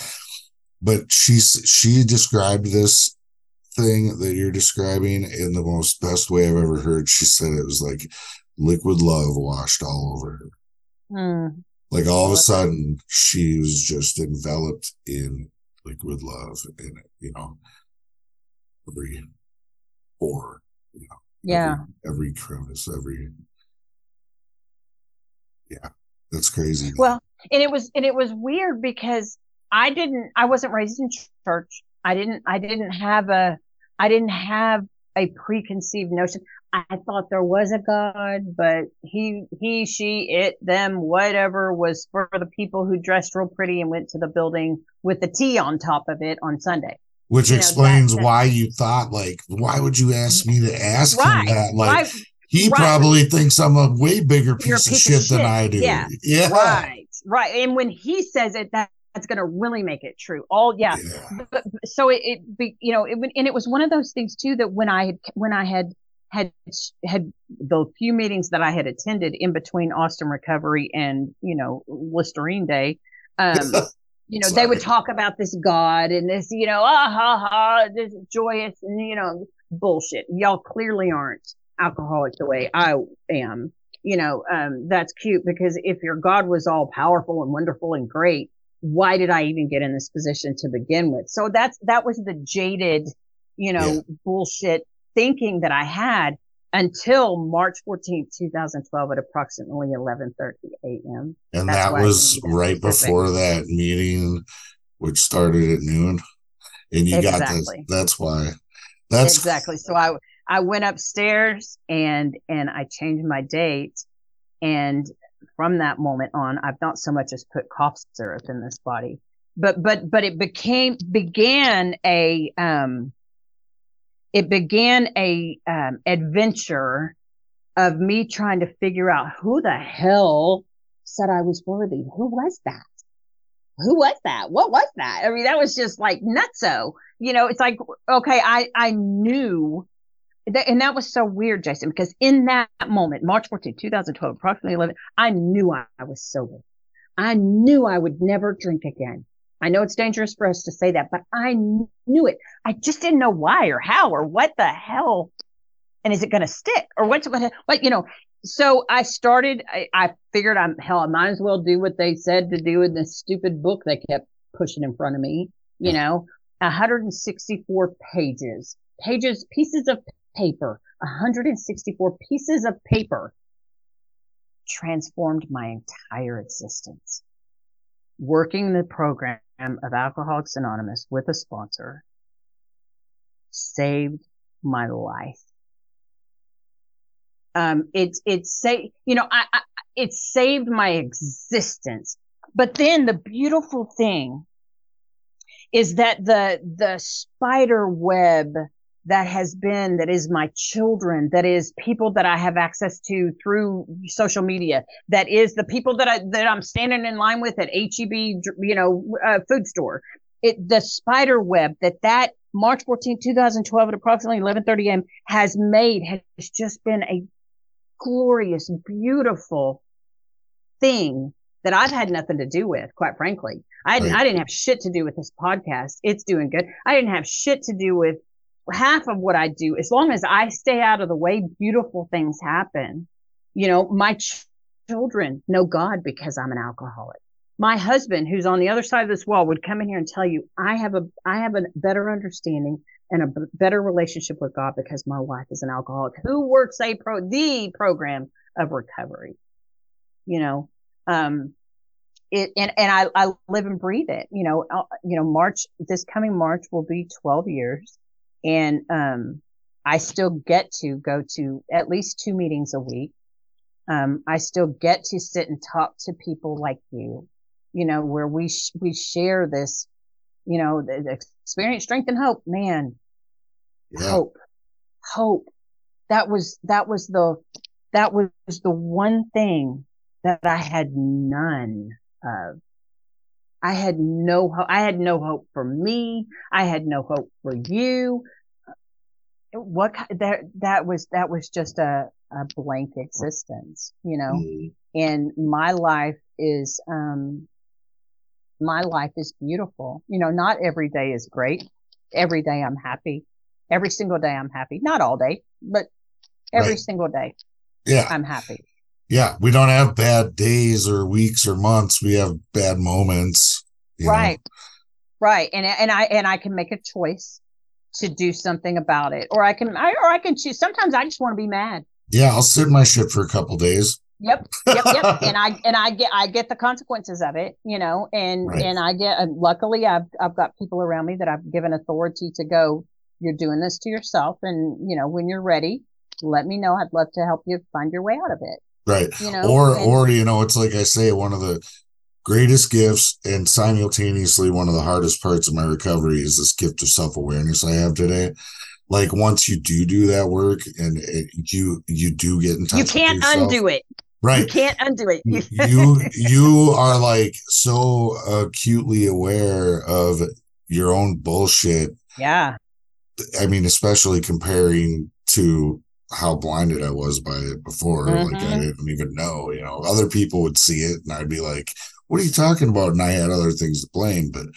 But she she described this thing that you're describing in the most best way I've ever heard. She said it was like liquid love washed all over her. Mm. Like all of a sudden, she was just enveloped in liquid love in it, you know, every pore, you know, yeah, every, every crevice, every, yeah, that's crazy. Well, and it was, and it was weird because I didn't, I wasn't raised in church. I didn't, I didn't have a, I didn't have a preconceived notion. I thought there was a God, but he, he, she, it, them, whatever was for the people who dressed real pretty and went to the building with the T on top of it on Sunday. Which you explains know, why you thought like, why would you ask me to ask right, him that? Like, right, he right. probably thinks I'm a way bigger piece, of, shit of, shit than I do. Yeah, yeah, right, right. And when he says it, that that's going to really make it true. All yeah. yeah. But, so it, it be, you know, it and it was one of those things too that when I had when I had had had the few meetings that I had attended in between Austin Recovery and you know Listerine Day, um, you know they would talk about this God and this you know ah ha ha this joyous and you know bullshit. Y'all clearly aren't alcoholic the way I am. You know, um, that's cute because if your God was all powerful and wonderful and great, why did I even get in this position to begin with? So that's, that was the jaded, you know, yeah. bullshit thinking that I had until March 14th, 2012 at approximately 11:30 a.m. And that's that was right before that meeting which started at noon. And you exactly. got this that's why. That's Exactly. So I I went upstairs and and I changed my date and from that moment on, I've not so much as put cough syrup in this body, but, but, but it became, began a, um, it began a, um, adventure of me trying to figure out who the hell said I was worthy. Who was that? Who was that? What was that? I mean, that was just like nutso. You know, it's like, okay, I, I knew that, and that was so weird, Jason, because in that moment, March 14, 2012, approximately 11, I knew I, I was sober. I knew I would never drink again. I know it's dangerous for us to say that, but I knew it. I just didn't know why or how or what the hell. And is it going to stick or what's what, what, you know? So I started, I, I figured I'm hell, I might as well do what they said to do in this stupid book they kept pushing in front of me, you know, 164 pages, pages, pieces of paper, 164 pieces of paper transformed my entire existence. Working the program of Alcoholics Anonymous with a sponsor saved my life. Um, it's, it's say, you know, I, I, it saved my existence. But then the beautiful thing is that the, the spider web that has been, that is my children, that is people that I have access to through social media, that is the people that I, that I'm standing in line with at HEB, you know, uh, food store. It, the spider web that that March 14, 2012 at approximately 1130 a.m. has made has just been a glorious, beautiful thing that I've had nothing to do with, quite frankly. I, right. I didn't have shit to do with this podcast. It's doing good. I didn't have shit to do with half of what I do, as long as I stay out of the way, beautiful things happen. You know, my ch- children know God because I'm an alcoholic. My husband, who's on the other side of this wall, would come in here and tell you, I have a, I have a better understanding and a b- better relationship with God because my wife is an alcoholic who works a pro, the program of recovery. You know, um, it, and, and I, I live and breathe it, you know, uh, you know, March, this coming March will be 12 years and um, I still get to go to at least two meetings a week. Um, I still get to sit and talk to people like you, you know, where we, sh- we share this, you know, the, the experience, strength and hope, man, yeah. hope, hope. That was, that was the, that was the one thing that I had none of. I had no hope. I had no hope for me. I had no hope for you. What that that was that was just a a blank existence, you know. Mm. And my life is um my life is beautiful. You know, not every day is great. Every day I'm happy. Every single day I'm happy. Not all day, but every right. single day. Yeah. I'm happy yeah, we don't have bad days or weeks or months. We have bad moments. Right. Know? Right. And and I and I can make a choice to do something about it. Or I can I or I can choose. Sometimes I just want to be mad. Yeah, I'll sit in my shit for a couple days. Yep, yep, yep. and I and I get I get the consequences of it, you know, and right. and I get. and luckily, I've I've got people around me that I've given authority to go. You're doing this to yourself, and you know when you're ready, let me know. I'd love to help you find your way out of it right. You know or and, or you know it's like i say one of the greatest gifts and simultaneously one of the hardest parts of my recovery is this gift of self-awareness i have today. Like once you do do that work and it, you you do get in touch you can't undo it. Right. you can't undo it. You you are like so acutely aware of your own bullshit. Yeah. I mean especially comparing to how blinded I was by it before. Mm-hmm. Like I mm-hmm. didn't even know, you know, other people would see it and I'd be like, what are you talking about? And I had other things to blame. But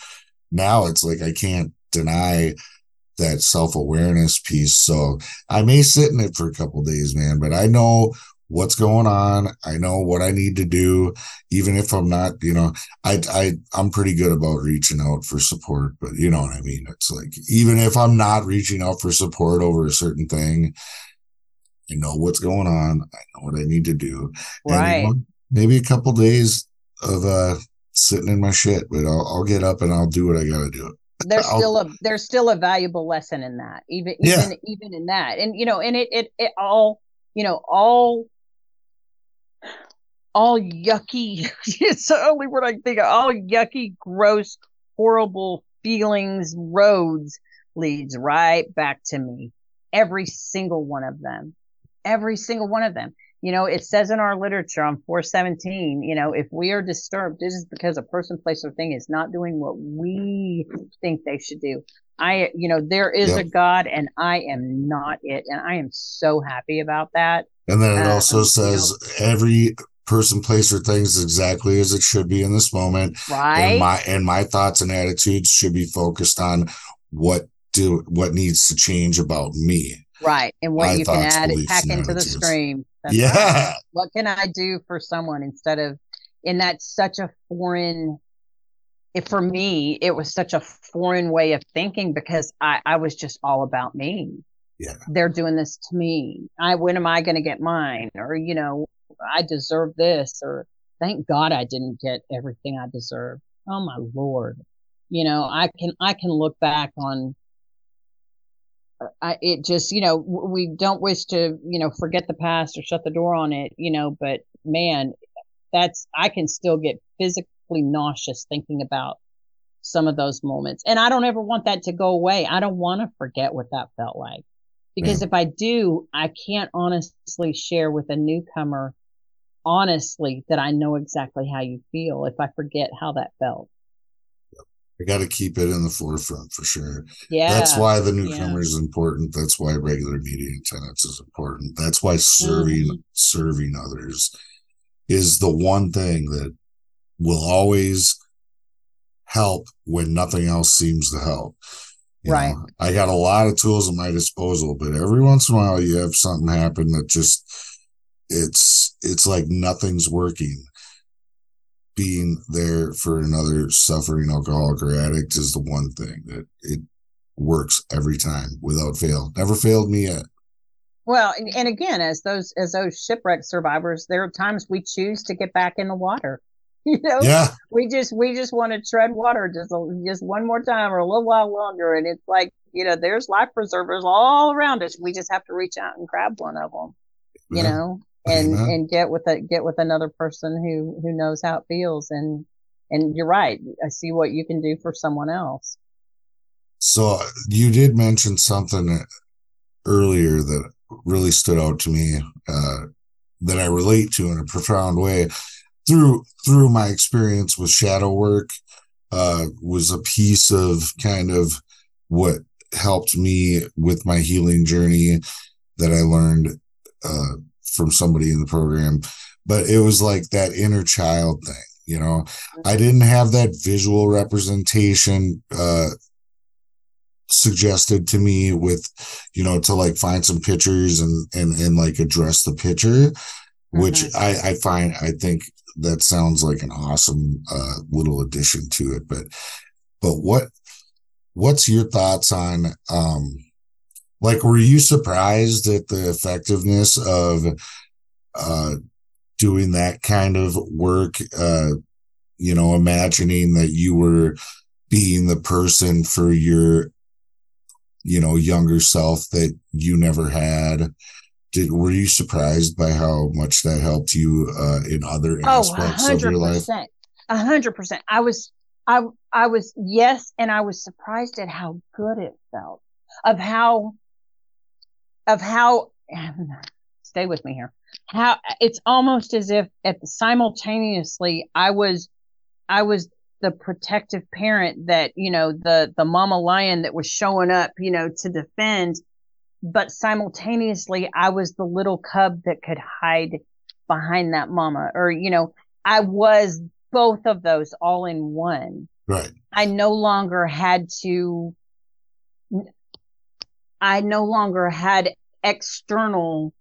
now it's like I can't deny that self-awareness piece. So I may sit in it for a couple days, man, but I know what's going on. I know what I need to do, even if I'm not, you know, I, I, I'm pretty good about reaching out for support, but you know what I mean? It's like, even if I'm not reaching out for support over a certain thing, I know what's going on. I know what I need to do. Right. And, you know, maybe a couple days of uh sitting in my shit, but I'll, I'll get up and I'll do what I got to do. There's still a there's still a valuable lesson in that, even yeah. even even in that, and you know, and it it it all you know all all yucky. it's the only word I can think of. All yucky, gross, horrible feelings, roads leads right back to me. Every single one of them every single one of them. You know, it says in our literature on 417, you know, if we are disturbed, this is because a person, place, or thing is not doing what we think they should do. I, you know, there is yep. a God and I am not it. And I am so happy about that. And then it um, also says you know, every person, place, or things exactly as it should be in this moment. Right. And my, and my thoughts and attitudes should be focused on what do, what needs to change about me Right. And what you can add pack into the stream. That's yeah. Right. What can I do for someone instead of, and that's such a foreign, if for me, it was such a foreign way of thinking because I, I was just all about me. Yeah. They're doing this to me. I, when am I going to get mine? Or, you know, I deserve this or thank God I didn't get everything I deserve. Oh my Lord. You know, I can, I can look back on I, it just, you know, we don't wish to, you know, forget the past or shut the door on it, you know, but man, that's, I can still get physically nauseous thinking about some of those moments. And I don't ever want that to go away. I don't want to forget what that felt like because mm. if I do, I can't honestly share with a newcomer honestly that I know exactly how you feel if I forget how that felt. I got to keep it in the forefront for sure. Yeah. That's why the newcomer yeah. is important. That's why regular media attendance is important. That's why serving, mm-hmm. serving others is the one thing that will always help when nothing else seems to help. You right. Know, I got a lot of tools at my disposal, but every once in a while you have something happen that just, it's, it's like nothing's working being there for another suffering alcoholic or addict is the one thing that it works every time without fail. Never failed me yet. Well, and, and again, as those as those shipwreck survivors, there are times we choose to get back in the water. You know, yeah. we just we just want to tread water just just one more time or a little while longer, and it's like you know, there's life preservers all around us. We just have to reach out and grab one of them. You yeah. know, and and get with a get with another person who who knows how it feels. And and you're right. I see what you can do for someone else. So you did mention something earlier that really stood out to me uh, that i relate to in a profound way. Through through my experience with shadow work uh, was a piece of kind of what helped me with my healing journey that I learned uh, from somebody in the program. But it was like that inner child thing, you know. I didn't have that visual representation uh, suggested to me with, you know, to like find some pictures and and and like address the picture, which mm-hmm. I I find I think that sounds like an awesome uh, little addition to it. But but what what's your thoughts on um like were you surprised at the effectiveness of uh doing that kind of work uh you know imagining that you were being the person for your you know younger self that you never had did were you surprised by how much that helped you uh, in other oh, aspects of your life? A hundred percent. I was, I, I was yes, and I was surprised at how good it felt. Of how, of how. Stay with me here. How it's almost as if at the, simultaneously I was, I was the protective parent that you know the the mama lion that was showing up you know to defend but simultaneously I was the little cub that could hide behind that mama or you know I was both of those all in one right I no longer had to I no longer had external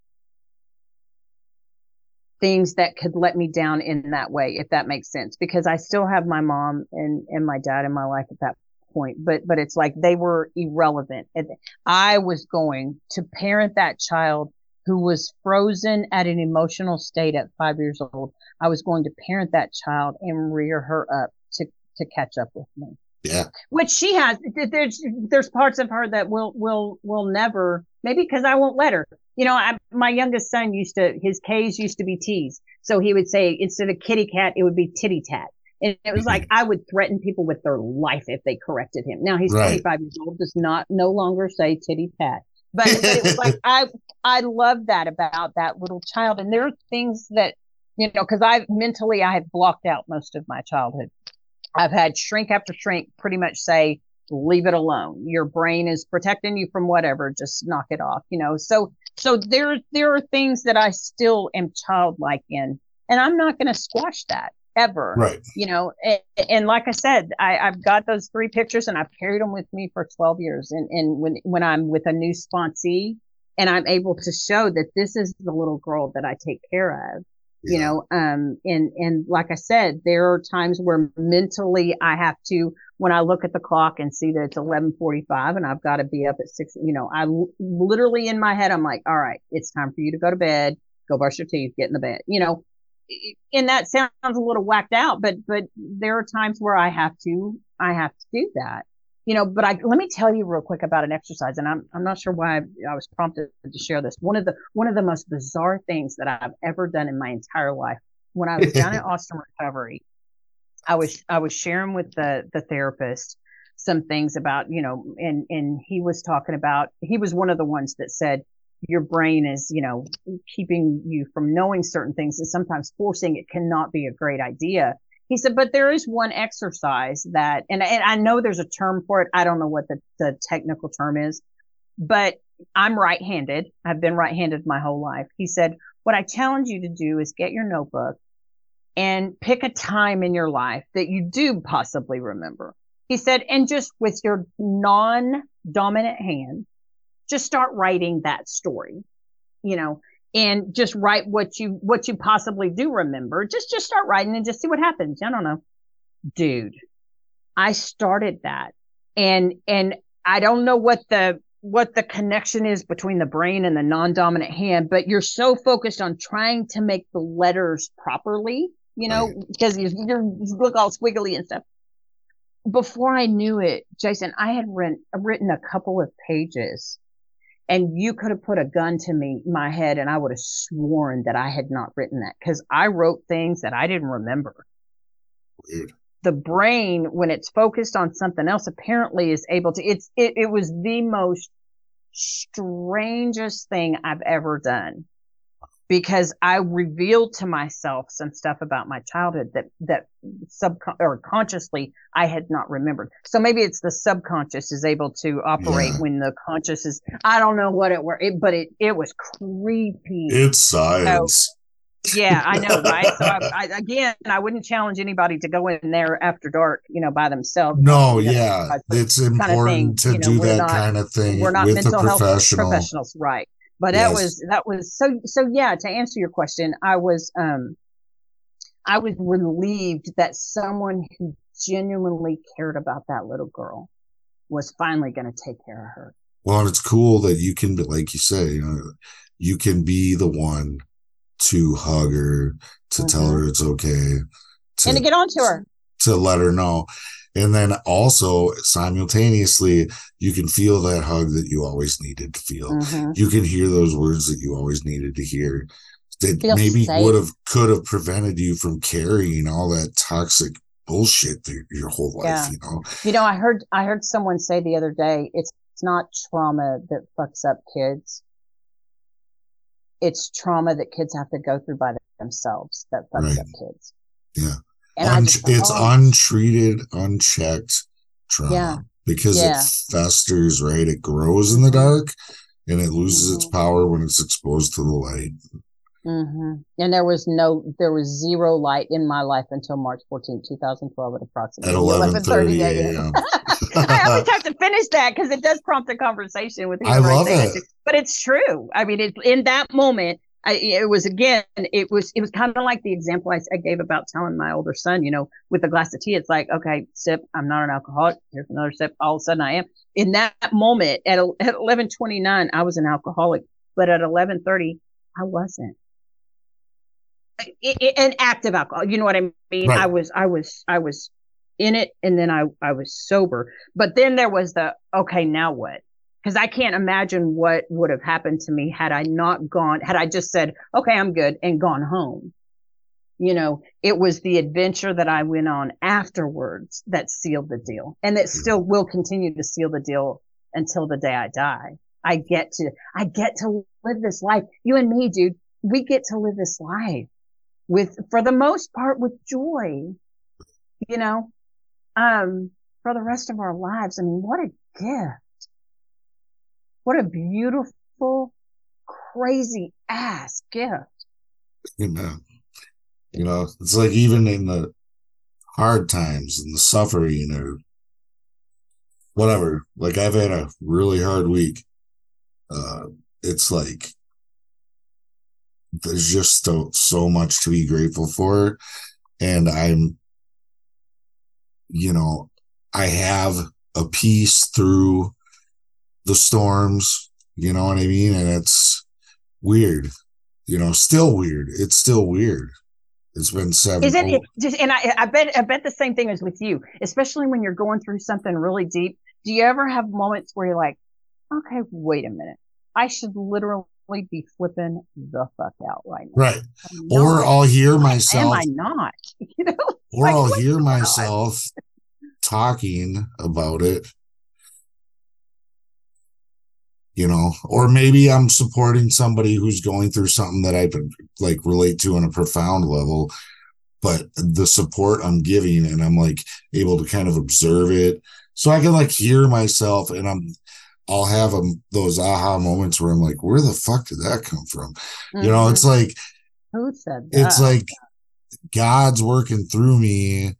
things that could let me down in that way if that makes sense because I still have my mom and and my dad in my life at that point, but but it's like they were irrelevant. And I was going to parent that child who was frozen at an emotional state at five years old. I was going to parent that child and rear her up to to catch up with me. Yeah. Which she has. There's there's parts of her that will will will never. Maybe because I won't let her. You know, I, my youngest son used to his K's used to be T's, so he would say instead of kitty cat, it would be titty tat. And it was mm-hmm. like I would threaten people with their life if they corrected him. Now he's right. 25 years old, does not no longer say titty tat. But, but it was like I I love that about that little child. And there are things that you know because I mentally I have blocked out most of my childhood. I've had shrink after shrink pretty much say leave it alone. Your brain is protecting you from whatever. Just knock it off. You know. So so there there are things that I still am childlike in, and I'm not going to squash that ever. Right. You know, and, and like I said, I, I've got those three pictures and I've carried them with me for 12 years. And, and when, when I'm with a new sponsee and I'm able to show that this is the little girl that I take care of, yeah. you know, um, and, and like I said, there are times where mentally I have to, when I look at the clock and see that it's 1145 and I've got to be up at six, you know, I literally in my head, I'm like, all right, it's time for you to go to bed, go brush your teeth, get in the bed, you know, and that sounds a little whacked out, but but there are times where I have to I have to do that. You know, but I let me tell you real quick about an exercise, and I'm I'm not sure why I, I was prompted to share this. One of the one of the most bizarre things that I've ever done in my entire life. When I was down at Austin Recovery, I was I was sharing with the the therapist some things about you know, and and he was talking about he was one of the ones that said your brain is, you know, keeping you from knowing certain things and sometimes forcing it cannot be a great idea. He said, but there is one exercise that, and, and I know there's a term for it. I don't know what the, the technical term is, but I'm right handed. I've been right handed my whole life. He said, what I challenge you to do is get your notebook and pick a time in your life that you do possibly remember. He said, and just with your non dominant hand, just start writing that story, you know, and just write what you, what you possibly do remember. Just, just start writing and just see what happens. I don't know. Dude, I started that and, and I don't know what the, what the connection is between the brain and the non-dominant hand, but you're so focused on trying to make the letters properly, you know, right. because you, you look all squiggly and stuff. Before I knew it, Jason, I had written, written a couple of pages and you could have put a gun to me, my head, and I would have sworn that I had not written that because I wrote things that I didn't remember. Weird. The brain, when it's focused on something else, apparently is able to. It's it. It was the most strangest thing I've ever done because I revealed to myself some stuff about my childhood that that sub or consciously I had not remembered. So maybe it's the subconscious is able to operate yeah. when the conscious is. I don't know what it were, it, but it it was creepy. It's science. So, yeah, I know, right? So I, I, again, I wouldn't challenge anybody to go in there after dark, you know, by themselves. No, you know, yeah, it's important of to you know, do that not, kind of thing. We're not mental health professionals, right? But yes. that was that was so so yeah, to answer your question, I was um I was relieved that someone who genuinely cared about that little girl was finally going to take care of her. Well, it's cool that you can, like you say, you know, you can be the one to hug her, to mm-hmm. tell her it's okay, to, and to get on to her, to let her know. And then also simultaneously, you can feel that hug that you always needed to feel. Mm-hmm. You can hear those words that you always needed to hear that feel maybe safe. would have could have prevented you from carrying all that toxic bullshit through your whole life, yeah. you know. You know, I heard I heard someone say the other day, it's it's not trauma that fucks up kids. It's trauma that kids have to go through by themselves that fucks right. up kids. Yeah. Un- just, it's oh. untreated, unchecked trauma yeah. because yeah. it festers, right? It grows in the dark and it loses mm-hmm. its power when it's exposed to the light. Mm-hmm. And there was no, there was zero light in my life until March 14, 2012 at approximately 11:30 a.m. I always have to finish that because it does prompt a conversation with you. I love it. But it's true. I mean, it, in that moment, I, it was again, it was, it was kind of like the example I, I, gave about telling my older son, you know, with a glass of tea, it's like, okay, sip, I'm not an alcoholic. Here's another sip. All of a sudden I am. In that moment at, at 1129, I was an alcoholic, but at 1130, I wasn't. It, it, an active alcohol. You know what I mean? Right. I was, I was, I was in it and then I, I was sober, but then there was the, okay, now what? Because I can't imagine what would have happened to me had I not gone, had I just said, okay, I'm good and gone home. You know, it was the adventure that I went on afterwards that sealed the deal and that still will continue to seal the deal until the day I die. I get to, I get to live this life. You and me, dude, we get to live this life with, for the most part, with joy, you know, um, for the rest of our lives. I mean, what a gift. What a beautiful, crazy ass gift. Amen. You know, it's like even in the hard times and the suffering or whatever, like I've had a really hard week. Uh, it's like there's just so, so much to be grateful for. And I'm, you know, I have a peace through the storms, you know what I mean? And it's weird, you know, still weird. It's still weird. It's been seven. Isn't it oh just, and I, I bet, I bet the same thing is with you, especially when you're going through something really deep. Do you ever have moments where you're like, okay, wait a minute. I should literally be flipping the fuck out right now. Right. Or I'll hear myself. Am I not? You know? Or like, I'll hear myself talking about it you know or maybe i'm supporting somebody who's going through something that i could like relate to on a profound level but the support i'm giving and i'm like able to kind of observe it so i can like hear myself and i'm i'll have um, those aha moments where i'm like where the fuck did that come from mm-hmm. you know it's mm-hmm. like who said that? it's like god's working through me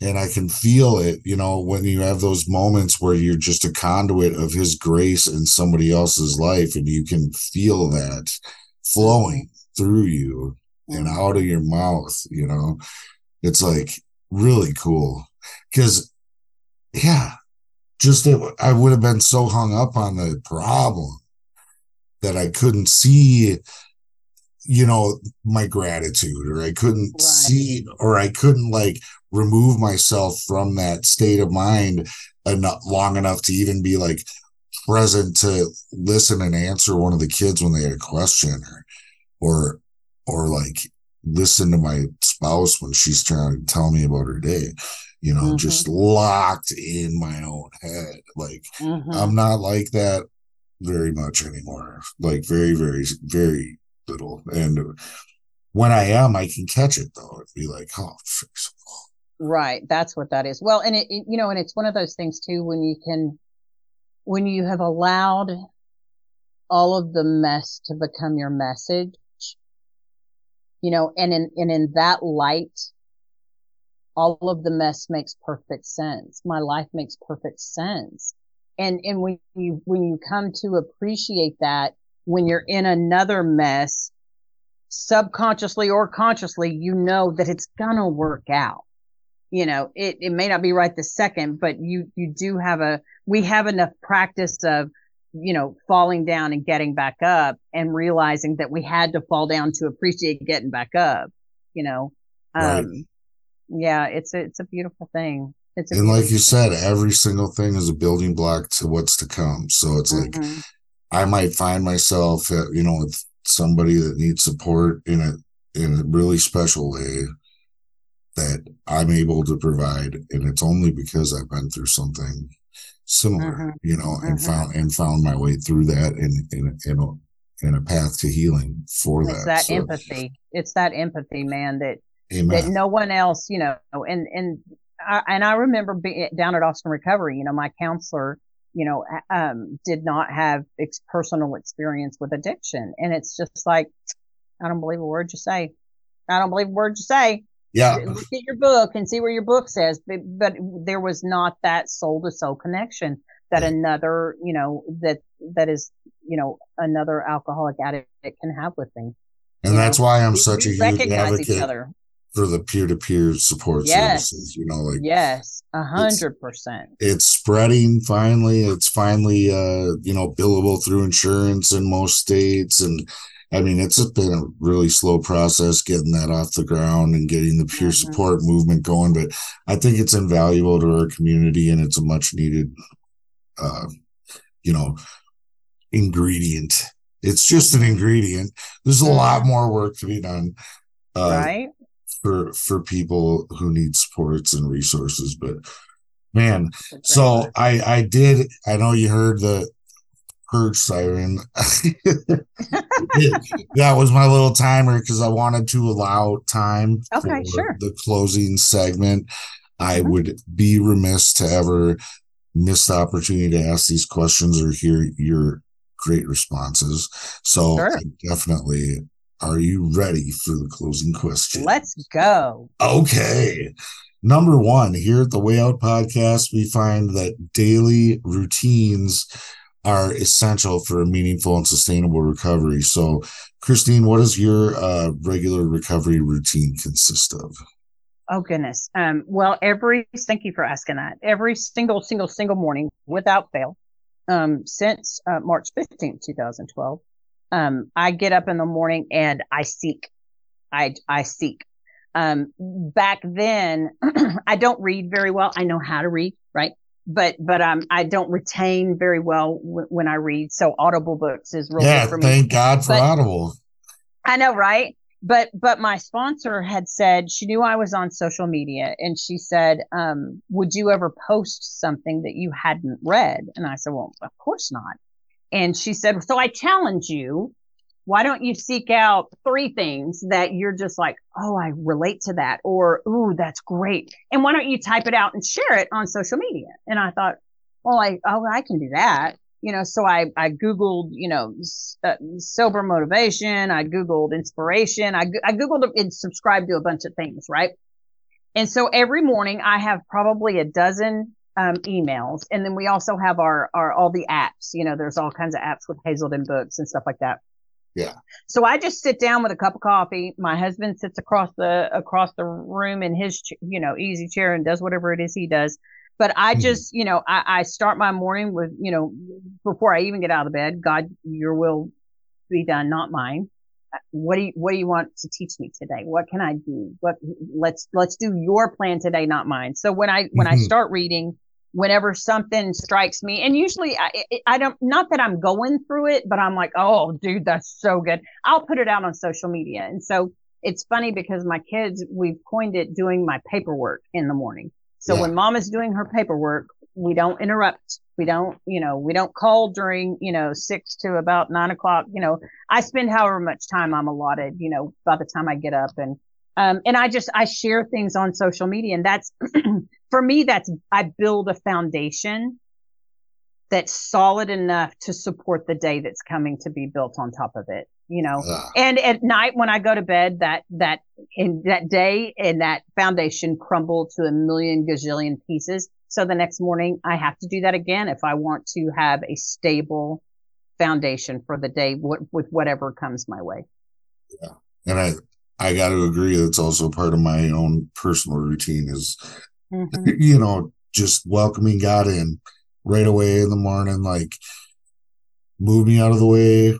and I can feel it, you know, when you have those moments where you're just a conduit of his grace in somebody else's life and you can feel that flowing through you and mm-hmm. out of your mouth, you know. It's like really cool cuz yeah, just it, I would have been so hung up on the problem that I couldn't see you know my gratitude or i couldn't right. see or i couldn't like remove myself from that state of mind enough long enough to even be like present to listen and answer one of the kids when they had a question or or or like listen to my spouse when she's trying to tell me about her day you know mm-hmm. just locked in my own head like mm-hmm. i'm not like that very much anymore like very very very little and when i am i can catch it though. And be like oh right. That's what that is. Well and it you know and it's one of those things too when you can when you have allowed all of the mess to become your message you know, and in, and in that light, all of the mess makes perfect sense. My life makes perfect sense. And, and when you, when you come to appreciate that, when you're in another mess, subconsciously or consciously, you know that it's gonna work out. You know, it, it may not be right the second, but you, you do have a, we have enough practice of you know, falling down and getting back up and realizing that we had to fall down to appreciate getting back up, you know. Um, right. yeah, it's a, it's a beautiful thing. It's and like you said, every single thing is a building block to what's to come. So it's mm-hmm. like I might find myself, at, you know, with somebody that needs support in a in a really special way that I'm able to provide, and it's only because I've been through something similar, mm-hmm. you know, and mm-hmm. found and found my way through that in in in a, in a path to healing for it's that. that so, empathy. It's that empathy, man. That Amen. that no one else, you know, and and I, and I remember being down at Austin Recovery. You know, my counselor, you know, um, did not have ex- personal experience with addiction, and it's just like, I don't believe a word you say. I don't believe a word you say. Yeah. Look at your book and see where your book says. But, but there was not that soul to soul connection that another, you know, that, that is, you know, another alcoholic addict can have with me. And that's know? why I'm we, such we a huge advocate for the peer to peer support yes. services. You know, like yes, a hundred percent. It's spreading finally. It's finally uh, you know, billable through insurance in most states and I mean, it's been a really slow process getting that off the ground and getting the peer mm-hmm. support movement going, but I think it's invaluable to our community and it's a much needed, uh, you know, ingredient. It's just an mm-hmm. ingredient. There's a lot mm-hmm. more work to be done. Uh, right. For, for people who need supports and resources, but man, so I, I did, I know you heard the, purge siren. that was my little timer because I wanted to allow time okay, for sure. the closing segment. I mm-hmm. would be remiss to ever miss the opportunity to ask these questions or hear your great responses. So sure. definitely are you ready for the closing question? Let's go. Okay. Number one, here at the Way Out podcast, we find that daily routines are essential for a meaningful and sustainable recovery. So, Kristine, what does your uh, regular recovery routine consist of? Oh goodness. Um, well, every thank you for asking that. Every single, single, single morning, without fail, um, since uh, March fifteenth, two thousand twelve, um, I get up in the morning and I seek. I I seek. Um, back then, I don't read very well. I know how to read, right? but but um I don't retain very well w- when I read. So Audible books is really yeah. for me. Thank God for but, Audible. I know, right? But but my sponsor had said she knew I was on social media, and she said, um, "Would you ever post something that you hadn't read?" And I said, "Well, of course not." And she said, "So I challenge you why don't you seek out three things that you're just like, oh, I relate to that, or ooh, that's great, and why don't you type it out and share it on social media? And I thought, well, I oh, I can do that, you know. So I I googled, you know, uh, sober motivation. I googled inspiration. I I googled and subscribed to a bunch of things, right? And so every morning I have probably a dozen um, emails, and then we also have our our all the apps. You know, there's all kinds of apps with Hazelden books and stuff like that. Yeah. So I just sit down with a cup of coffee. My husband sits across the across the room in his you know easy chair and does whatever it is he does. But I mm-hmm. just you know I, I start my morning with you know before I even get out of bed, God, Your will be done, not mine. What do you What do you want to teach me today? What can I do? What let's let's do Your plan today, not mine. So when I when mm-hmm. I start reading, whenever something strikes me and usually I, I don't not that i'm going through it but i'm like oh dude that's so good. I'll put it out on social media. And so it's funny because my kids we've coined it doing my paperwork in the morning. So yeah. when mom is doing her paperwork we don't interrupt. We don't you know we don't call during you know six to about nine o'clock. You know i spend however much time i'm allotted you know by the time i get up and um, and I just, I share things on social media and that's, for me, that's, I build a foundation that's solid enough to support the day that's coming to be built on top of it, you know, and at night when I go to bed, that, that in that day and that foundation crumbled to a million gazillion pieces. So the next morning I have to do that again if I want to have a stable foundation for the day w- with whatever comes my way. Yeah. And I, I got to agree. That's also part of my own personal routine is, mm-hmm. you know, just welcoming God in right away in the morning. Like, move me out of the way,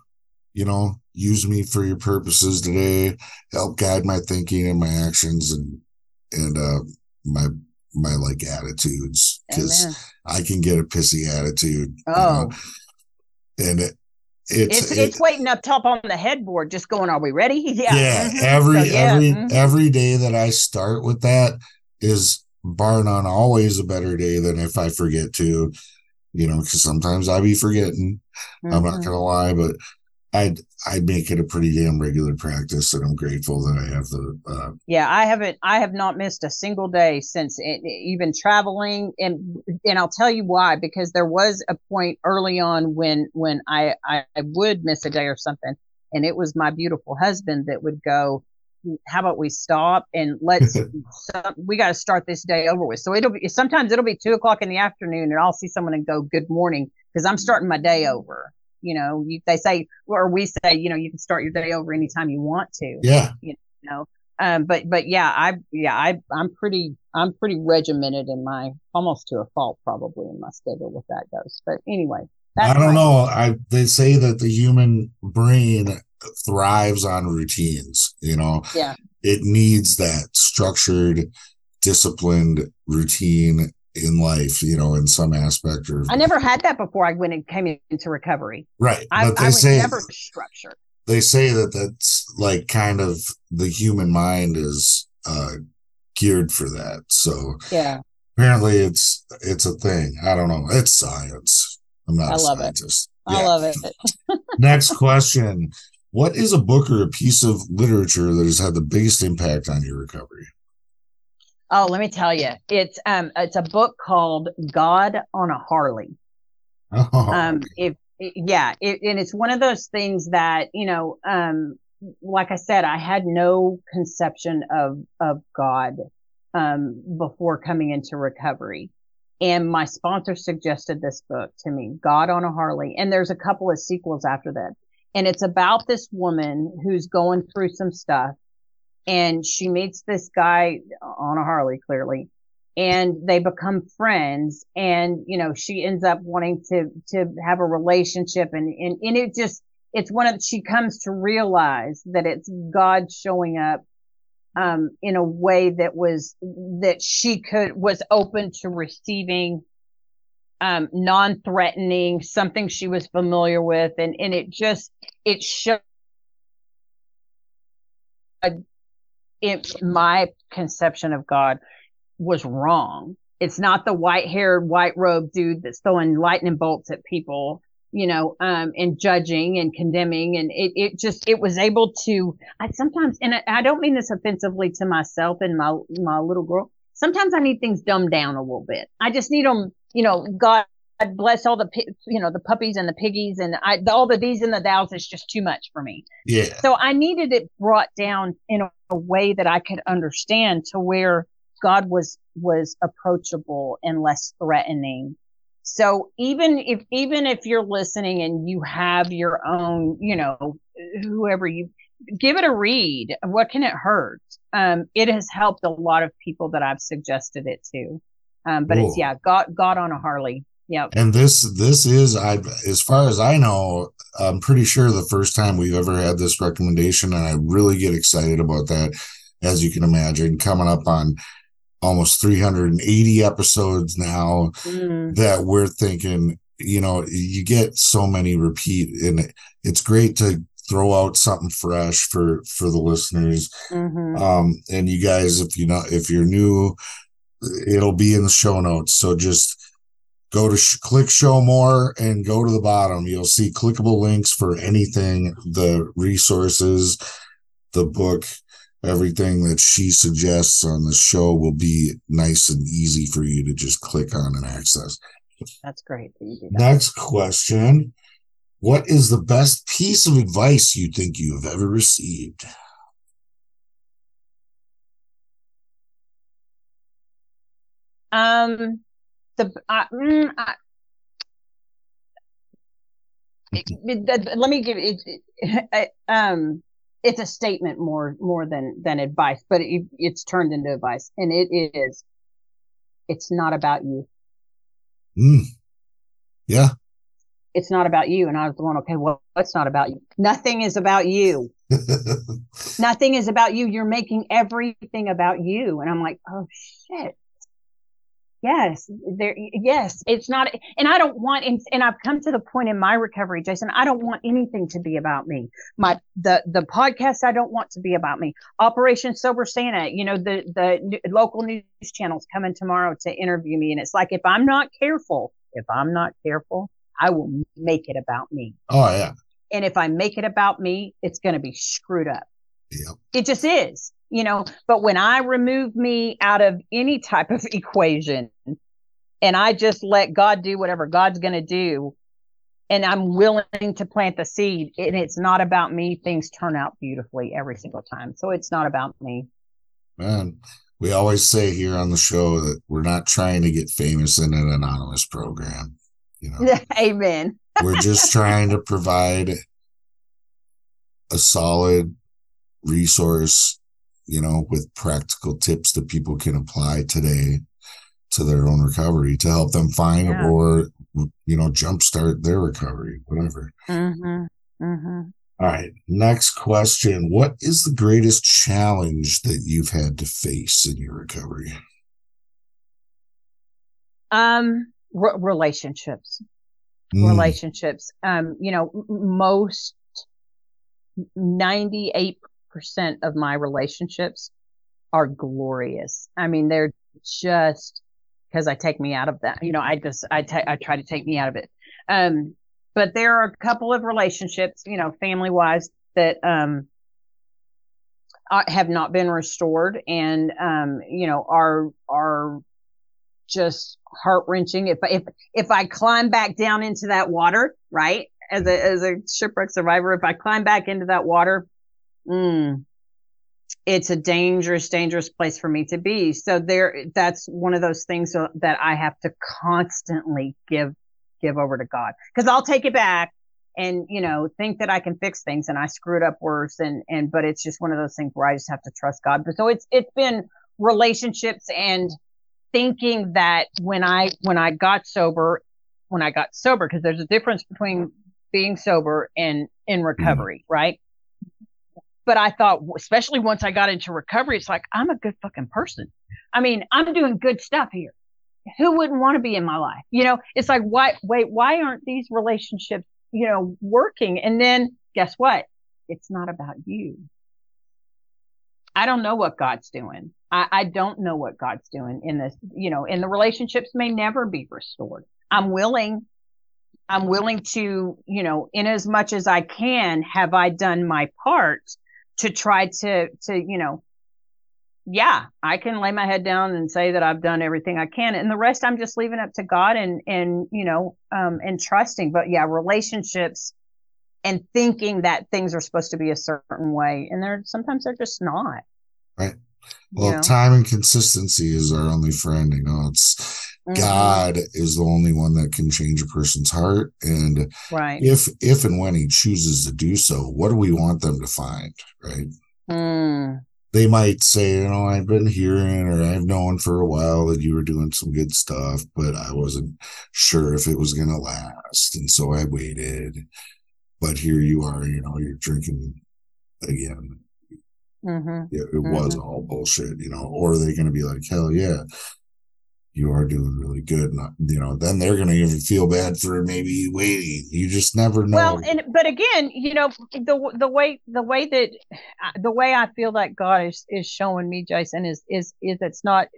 you know, use me for your purposes today, help guide my thinking and my actions and, and, uh, my, my like attitudes because I can get a pissy attitude. Oh, you know? and it, it's, it's, it's waiting up top on the headboard, just going, "Are we ready?" Yeah, yeah. Mm-hmm. Every so, yeah. every mm-hmm. every day that I start with that is bar none always a better day than if I forget to, you know, because sometimes I be forgetting. Mm-hmm. I'm not mm-hmm. gonna lie, but I'd I'd make it a pretty damn regular practice, and I'm grateful that I have the. Uh, yeah, I haven't. I have not missed a single day since it, even traveling, and and I'll tell you why. Because there was a point early on when when I I would miss a day or something, and it was my beautiful husband that would go. How about we stop and let's we got to start this day over with. So it'll be sometimes it'll be two o'clock in the afternoon, and I'll see someone and go, "Good morning," because I'm starting my day over you know, you, they say, or we say, you know, you can start your day over anytime you want to. Yeah. You know, um, but, but yeah, I, yeah, I, I'm pretty, I'm pretty regimented in my, almost to a fault probably in my schedule with that goes. But anyway. I don't know. I, they say that the human brain thrives on routines, you know, yeah, it needs that structured, disciplined routine in life, you know, in some aspect or I never had that before I went and came into recovery. Right. I, but they I was say never structured. They say that that's like kind of the human mind is uh geared for that. So yeah. Apparently it's it's a thing. I don't know. It's science. I'm not I a love scientist. It. Yeah. I love it. Next question. What is a book or a piece of literature that has had the biggest impact on your recovery? Oh, let me tell you, it's um, it's a book called God on a Harley. Oh. Um, if yeah, it, and it's one of those things that you know, um, like I said, I had no conception of of God um before coming into recovery. And my sponsor suggested this book to me, God on a Harley. And there's a couple of sequels after that. And it's about this woman who's going through some stuff and she meets this guy on a Harley, clearly, and they become friends. And you know, she ends up wanting to to have a relationship, and and and it just it's one of she comes to realize that it's God showing up um, in a way that was that she could was open to receiving um, non-threatening something she was familiar with and and it just it showed it, my conception of God was wrong. It's not the white haired, white robed dude that's throwing lightning bolts at people, you know, um, and judging and condemning. And it, it just, it was able to, I sometimes, and I, I don't mean this offensively to myself and my, my little girl. Sometimes I need things dumbed down a little bit. I just need them, you know, God God bless all the you know the puppies and the piggies and I, all the these and the thous is just too much for me. Yeah. So I needed it brought down in a, a way that I could understand to where God was was approachable and less threatening. So even if even if you're listening and you have your own, you know, whoever you give it a read. What can it hurt? Um, it has helped a lot of people that I've suggested it to. Um, but it's yeah, God God on a Harley. Yeah. And this this is I as far as I know, I'm pretty sure the first time we've ever had this recommendation, and I really get excited about that, as you can imagine, coming up on almost 380 episodes now Mm. that we're thinking, you know, you get so many repeat and it's great to throw out something fresh for for the listeners. Mhm. Um and you guys if you know if you're new it'll be in the show notes. So just go to sh- click show more and go to the bottom. You'll see clickable links for anything, the resources, the book, everything that she suggests on the show will be nice and easy for you to just click on and access. That's great that you do that. Next question. What is the best piece of advice you think you have ever received? Um, the uh, mm, I, it- let me give it, it um it's a statement more more than than advice but it, it's turned into advice and it is it's not about you. Mm. Yeah. it's not about you and i was going okay well it's not about you. Nothing is about you. Nothing is about you. You're making everything about you and i'm like oh shit yes there yes it's not and i don't want and, and i've come to the point in my recovery jason i don't want anything to be about me my the the podcast i don't want to be about me operation sober santa you know the the local news channels coming tomorrow to interview me and it's like if i'm not careful if i'm not careful i will make it about me oh yeah. and if I make it about me, it's going to be screwed up. Yep. It just is, you know. But when I remove me out of any type of equation and I just let God do whatever God's going to do, and I'm willing to plant the seed, and it's not about me, things turn out beautifully every single time. So it's not about me. Man, we always say here on the show that we're not trying to get famous in an anonymous program. You know, Amen. we're just trying to provide a solid resource, you know, with practical tips that people can apply today to their own recovery to help them find Yeah. or, you know, jumpstart their recovery, whatever. Mm-hmm. Mm-hmm. All right. Next question. What is the greatest challenge that you've had to face in your recovery? Um, re- relationships. Mm, relationships. Um, you know, most 98% of my relationships are glorious. I mean, they're just because I take me out of that. You know, I just, I I try to take me out of it. Um, but there are a couple of relationships, you know, family wise that, um, have not been restored and, um, you know, are, are just heart wrenching. If, if, if I climb back down into that water, right? As a, as a shipwreck survivor, if I climb back into that water, mm, it's a dangerous, dangerous place for me to be. So there, that's one of those things that I have to constantly give, give over to God because I'll take it back and, you know, think that I can fix things and I screwed up worse. And, and, but it's just one of those things where I just have to trust God. But so it's, it's been relationships and thinking that when I, when I got sober, when I got sober, because there's a difference between being sober and in recovery, right? But I thought, especially once I got into recovery, it's like, I'm a good fucking person. I mean, I'm doing good stuff here. Who wouldn't want to be in my life? You know, it's like, why, wait, why aren't these relationships, you know, working? And then guess what? It's not about you. I don't know what God's doing. I, I don't know what God's doing in this, you know, and the relationships may never be restored. I'm willing I'm willing to, you know, in as much as I can, have I done my part to try to, to, you know, yeah, I can lay my head down and say that I've done everything I can. And the rest I'm just leaving up to God and, and, you know, um, and trusting. But yeah, relationships and thinking that things are supposed to be a certain way. And they're sometimes they're just not. Right. You Well, know? time and consistency is our only friend. You know, it's Mhm. God is the only one that can change a person's heart. And Right. if if and when he chooses to do so, what do we want them to find? Right. Mm. They might say, you know, I've been hearing or I've known for a while that you were doing some good stuff, but I wasn't sure if it was gonna last. And so I waited. But here you are, you know, you're drinking again. mm-hmm. it, it mm-hmm. was all bullshit, you know, or are they going to be like, hell yeah, you are doing really good. Not, you know, then they're going to even feel bad for maybe waiting. You just never know. Well, and but again, you know, the the way the way that uh, the way I feel like God is is showing me, Jason, is is is it's not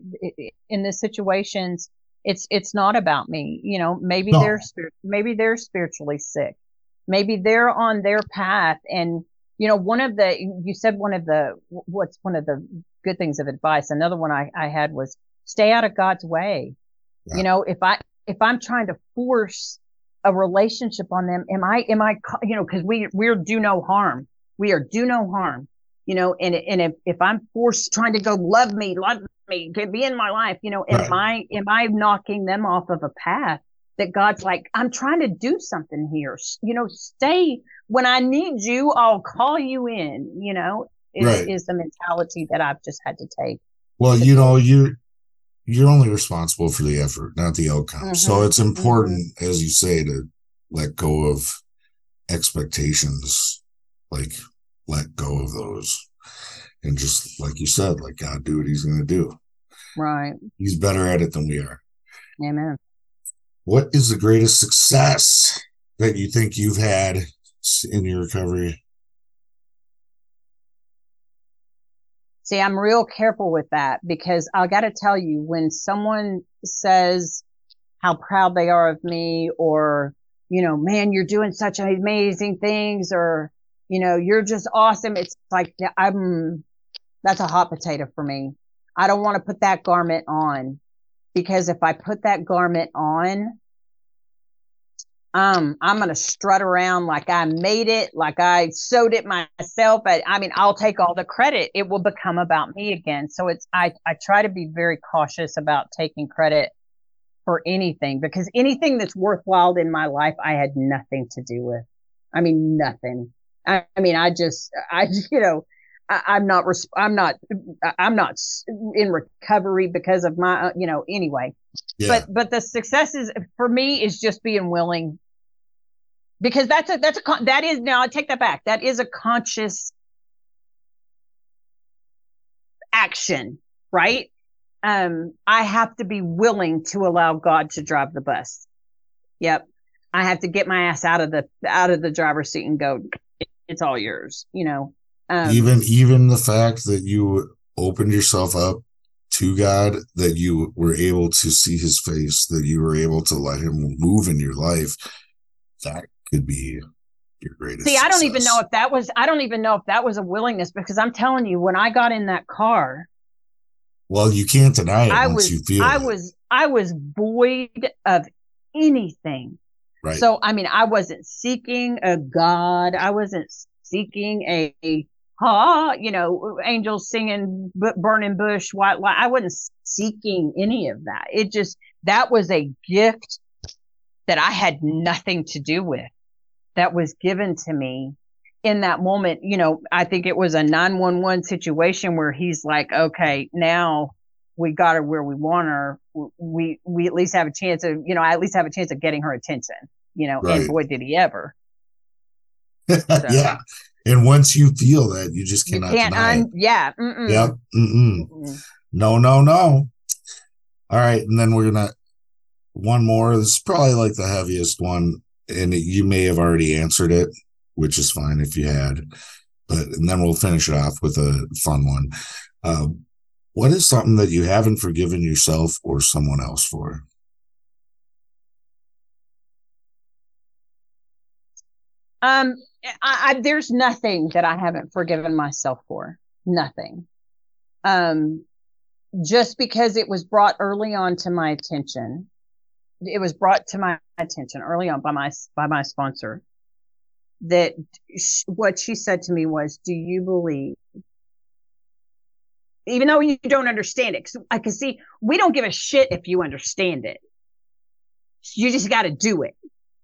in the situations. It's it's not about me. You know, maybe no. they're maybe they're spiritually sick. Maybe they're on their path and you know one of the you said one of the what's one of the good things of advice another one i, I had was stay out of God's way. Yeah. You know, if I, if I'm trying to force a relationship on them, am I, am I, you know, cause we, we're do no harm. We are do no harm, you know, and, and if, if I'm forced trying to go love me, love me, be in my life, you know, am right. I, am I knocking them off of a path that God's like, I'm trying to do something here. You know, stay when I need you, I'll call you in, you know, is, right. is the mentality that I've just had to take. Well, you know, you you're only responsible for the effort, not the outcome. Mm-hmm. So it's important, mm-hmm. as you say, to let go of expectations, like let go of those. And just like you said, like God do what he's going to do. Right. He's better at it than we are. Amen. What is the greatest success that you think you've had in your recovery? See, I'm real careful with that because I got to tell you, when someone says how proud they are of me or, you know, man, you're doing such amazing things or, you know, you're just awesome. It's like, I'm, that's a hot potato for me. I don't want to put that garment on because if I put that garment on, um, I'm going to strut around like I made it, like I sewed it myself. But I mean, I'll take all the credit. It will become about me again. So it's, I, I try to be very cautious about taking credit for anything because anything that's worthwhile in my life, I had nothing to do with. I mean, nothing. I, I mean, I just, I, you know, I, am not, I'm not, I'm not in recovery because of my, you know, anyway. Yeah. But, but the successes for me is just being willing because that's a, that's a, that is now I take that back. That is a conscious action, right? Um, I have to be willing to allow God to drive the bus. Yep. I have to get my ass out of the, out of the driver's seat and go, it's all yours, you know? Um, even even the fact that you opened yourself up to God, that you were able to see His face, that you were able to let Him move in your life, that could be your greatest. See, I don't even know if that was. I don't even know if that was a willingness because I'm telling you, when I got in that car. Well, you can't deny it I once was, you feel. I it. was. I was void of anything. Right. So I mean, I wasn't seeking a God. I wasn't seeking a, a ha, you know, angels singing, burning bush, white light. I wasn't seeking any of that. It just, that was a gift that I had nothing to do with that was given to me in that moment. You know, I think it was a 911 situation where he's like, okay, now we got her where we want her. We, we at least have a chance of, you know, I at least have a chance of getting her attention, you know, right. and boy, did he ever. So. yeah. And once you feel that, you just cannot. You can't un- yeah. Mm-mm. Yep. Mm-mm. Mm-mm. No, no, no. All right. And then we're going to, one more. This is probably like the heaviest one. And you may have already answered it, which is fine if you had. But, and then we'll finish it off with a fun one. Uh, what is something that you haven't forgiven yourself or someone else for? Um, I, I, there's nothing that I haven't forgiven myself for. Nothing. Um, just because it was brought early on to my attention, it was brought to my attention early on by my by my sponsor that what she said to me was, "Do you believe?" Even though you don't understand it, because I can see we don't give a shit if you understand it. You just got to do it.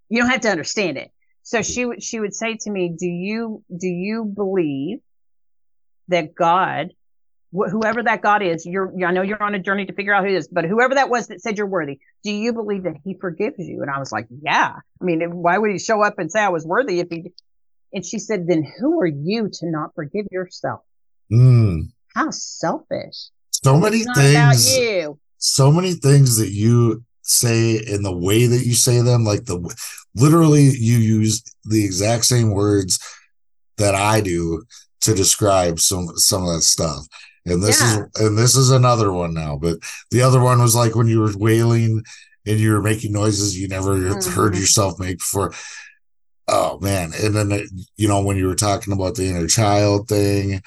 You don't have to understand it. So she she would say to me, "Do you do you believe that God, wh- whoever that God is, you're I know you're on a journey to figure out who it is, but whoever that was that said you're worthy, do you believe that He forgives you?" And I was like, "Yeah." I mean, why would He show up and say I was worthy if He? And she said, "Then who are you to not forgive yourself?" Mm. How selfish. So many things. So many things that you say in the way that you say them, like the literally you use the exact same words that I do to describe some some of that stuff. And this yeah. is and this is another one now. But the other one was like when you were wailing and you were making noises you never mm-hmm. heard yourself make before. Oh man. And then you know, when you were talking about the inner child thing,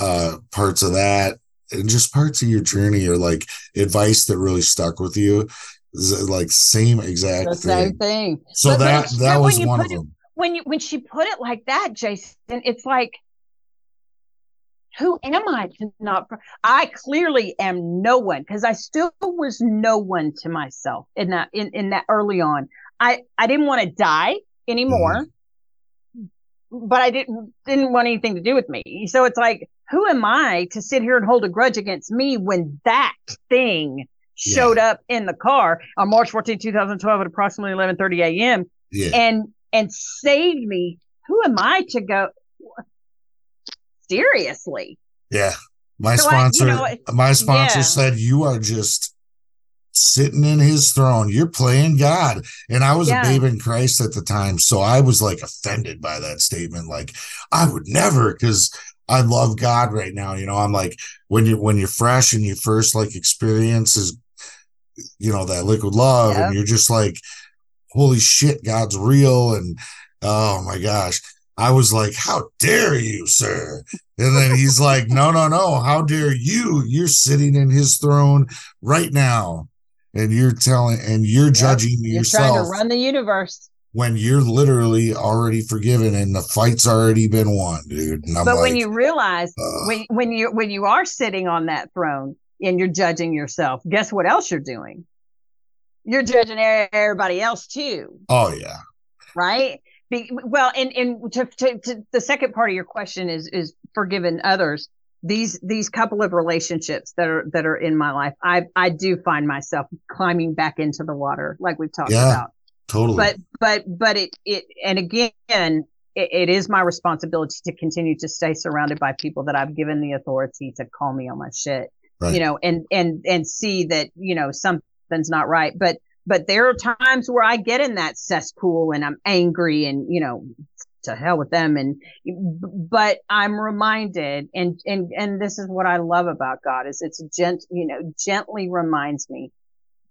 uh parts of that and just parts of your journey or like advice that really stuck with you like same exact the same thing. So but that that was one of it, them. When you when she put it like that, Jason, it's like who am I to not? I clearly am no one because I still was no one to myself in that in, in that early on. I I didn't want to die anymore, mm-hmm. but I didn't didn't want anything to do with me. So it's like, who am I to sit here and hold a grudge against me when that thing showed up in the car on March 14, 2012 at approximately 11:30 a.m. Yeah. and and saved me. Who am I to go? Seriously. Yeah. My so sponsor, I, you know, my sponsor yeah. said you are just sitting in his throne. You're playing God. And I was yeah. a babe in Christ at the time. So I was like offended by that statement. Like, I would never, because I love God right now. You know, I'm like, when you when you're fresh and you first like experience is you know that liquid love yep. and you're just like holy shit god's real and oh my gosh i was like how dare you sir and then he's like no no no how dare you you're sitting in his throne right now and you're telling and you're yep. judging you're yourself trying to run the universe when you're literally already forgiven and the fight's already been won, dude. but like, when you realize uh, when when you when you are sitting on that throne, and you're judging yourself. Guess what else you're doing? You're judging everybody else too. Oh yeah. Right. Be, well, and and to, to, to the second part of your question is is forgiving others. These these couple of relationships that are that are in my life, I I do find myself climbing back into the water, like we've talked yeah, about. Totally. But but but it it and again it, is my responsibility to continue to stay surrounded by people that I've given the authority to call me on my shit right. you know, and, and, and see that, you know, something's not right. But, but there are times where I get in that cesspool and I'm angry and, you know, to hell with them. And, but I'm reminded and, and, and this is what I love about God is it's gent, you know, gently reminds me,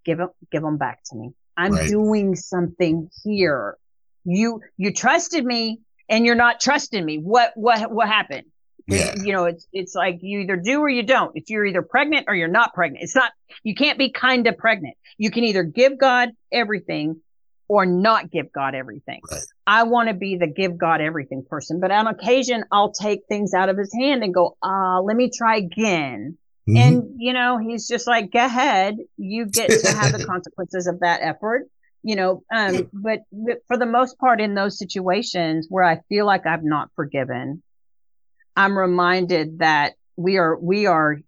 give them, give them back to me. I'm right. doing something here. You, you trusted me and you're not trusting me. What, what, what happened? Yeah. You know, it's it's like you either do or you don't. If you're either pregnant or you're not pregnant. It's not you can't be kind of pregnant. You can either give God everything or not give God everything. Right. I want to be the give God everything person, but on occasion I'll take things out of his hand and go, "Ah, uh, let me try again." Mm-hmm. And you know, he's just like, "Go ahead. You get to have the consequences of that effort." You know, um, but, but for the most part in those situations where I feel like I've not forgiven, I'm reminded that we are, we are,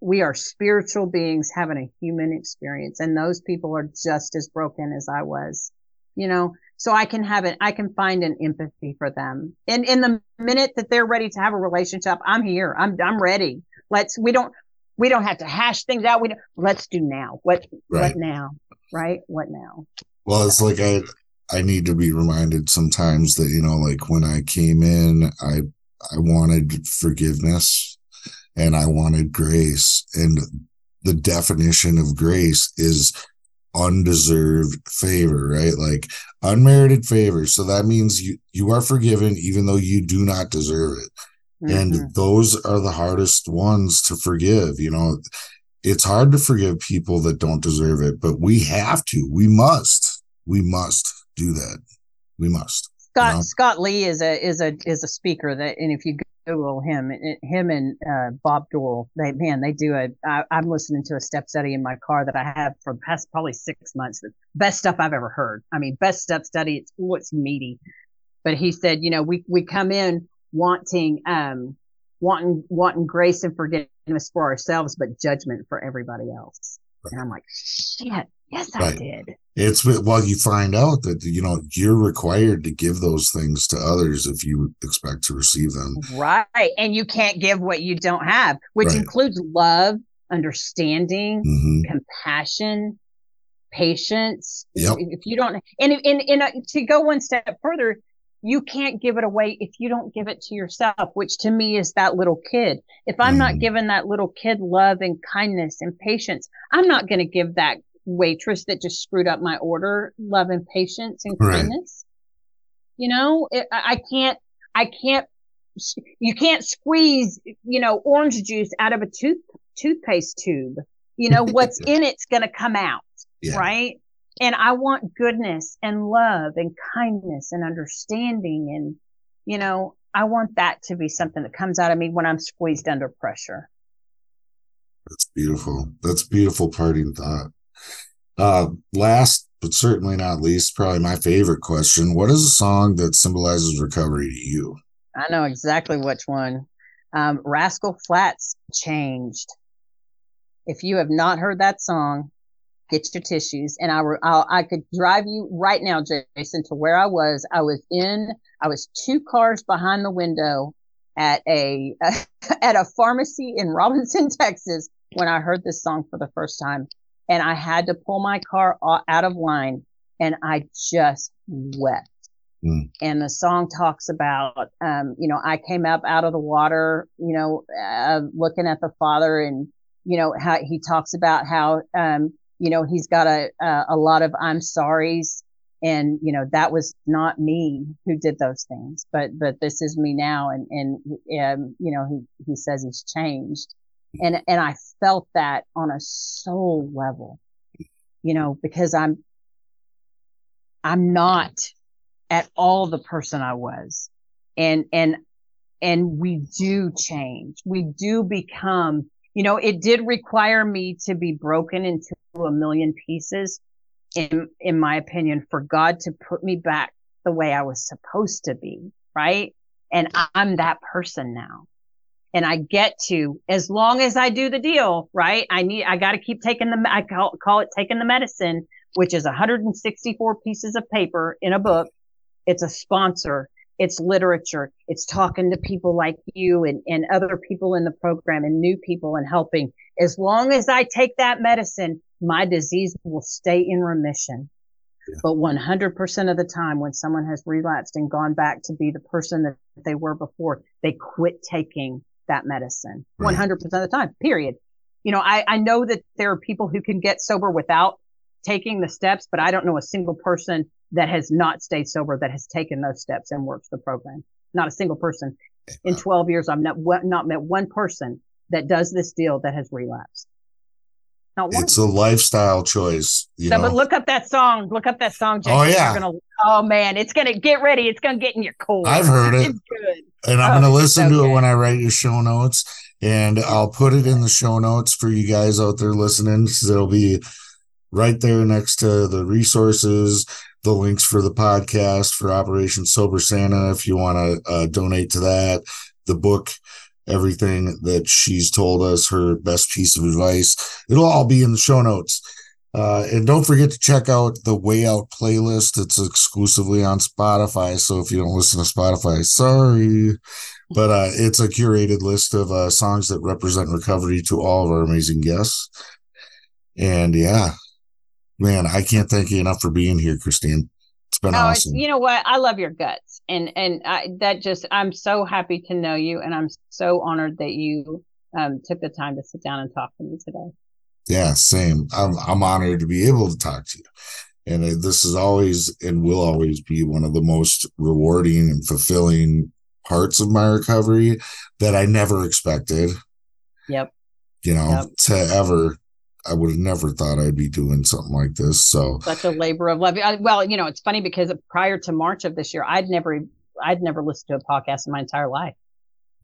we are spiritual beings having a human experience and those people are just as broken as I was, you know, so I can have it, I can find an empathy for them. And in the minute that they're ready to have a relationship, I'm here. I'm, I'm ready. Let's, we don't, we don't have to hash things out. We don't, let's do now. What, right. what now? Right? What now? Well, it's like I, I need to be reminded sometimes that, you know, like when I came in, I I wanted forgiveness and I wanted grace. And the definition of grace is undeserved favor, right? Like unmerited favor. So that means you, you are forgiven even though you do not deserve it. Mm-hmm. And those are the hardest ones to forgive. You know, it's hard to forgive people that don't deserve it, but we have to, we must, we must do that. We must. Scott no. Scott Lee is a is a is a speaker that, and if you Google him, it, him and uh, Bob Doyle, they man, they do a. I, I'm listening to a step study in my car that I have for the past probably six months. The best stuff I've ever heard. I mean, best step study. It's what's meaty. But he said, you know, we we come in wanting um wanting wanting grace and forgiveness for ourselves, but judgment for everybody else. And I'm like, shit, Yes, right. I did. It's well, you find out that you know you're required to give those things to others if you expect to receive them. Right, and you can't give what you don't have, which right. includes love, understanding, mm-hmm. compassion, patience. Yep. If you don't, and and and uh, to go one step further, you can't give it away if you don't give it to yourself, which to me is that little kid. If I'm mm. not giving that little kid love and kindness and patience, I'm not going to give that waitress that just screwed up my order love and patience and right. kindness. You know, it, I can't, I can't, you can't squeeze, you know, orange juice out of a tooth, toothpaste tube. You know, what's in it's going to come out. Yeah. Right. And I want goodness and love and kindness and understanding. And, you know, I want that to be something that comes out of me when I'm squeezed under pressure. That's beautiful. That's beautiful parting thought. Uh, last but certainly not least, probably my favorite question: What is a song that symbolizes recovery to you? I know exactly which one. Um, Rascal Flatts changed. If you have not heard that song, get your tissues. And I, I'll, I could drive you right now, Jason, to where I was. I was in, I was two cars behind the window at a, at a pharmacy in Robinson, Texas, when I heard this song for the first time. And I had to pull my car out of line and I just wept. Mm. And the song talks about, um, you know, I came up out of the water, you know, uh, looking at the father and, you know, how he talks about how, um, you know, he's got a, a, a lot of I'm sorry's and, you know, that was not me who did those things, but, but this is me now. And, and, um, you know, he, he says he's changed and, and I felt that on a soul level, you know, because I'm, I'm not at all the person I was. And, and, and we do change. We do become you know, it did require me to be broken into a million pieces, in in my opinion, for God to put me back the way I was supposed to be, right? And I'm that person now. And I get to, as long as I do the deal, right? I need, I got to keep taking the, I call, call it taking the medicine, which is 164 pieces of paper in a book. It's a sponsor it's literature. It's talking to people like you and, and other people in the program and new people and helping. As long as I take that medicine, my disease will stay in remission. Yeah. But 100% of the time when someone has relapsed and gone back to be the person that they were before, they quit taking that medicine. Right. 100% of the time, period. You know, I, I know that there are people who can get sober without taking the steps, but I don't know a single person that has not stayed sober that has taken those steps and works the program. Not a single person. In 12 years, I've not, not met one person that does this deal that has relapsed. It's a lifestyle choice. You so, know? but look up that song. Look up that song. Jason. Oh yeah. Gonna, oh man, it's gonna get ready. It's gonna get in your core. I've heard it. And I'm oh, gonna listen so to good. it when I write your show notes, and I'll put it in the show notes for you guys out there listening. So it'll be right there next to the resources the links for the podcast for Operation Sober Santa if you want to uh, donate to that. The book, everything that she's told us, her best piece of advice. It'll all be in the show notes. Uh, and don't forget to check out the Way Out playlist. It's exclusively on Spotify. So if you don't listen to Spotify, sorry. But uh, it's a curated list of uh, songs that represent recovery to all of our amazing guests. And yeah, man, I can't thank you enough for being here, Kristine. It's been oh, awesome. You know what? I love your guts, and and I, that just I'm so happy to know you, and I'm so honored that you um, took the time to sit down and talk to me today. Yeah, same. I'm I'm honored to be able to talk to you, and this is always and will always be one of the most rewarding and fulfilling parts of my recovery that I never expected. Yep. You know, yep. to ever I would have never thought I'd be doing something like this. So such a labor of love. Well, you know, it's funny because prior to March of this year, I'd never, I'd never listened to a podcast in my entire life.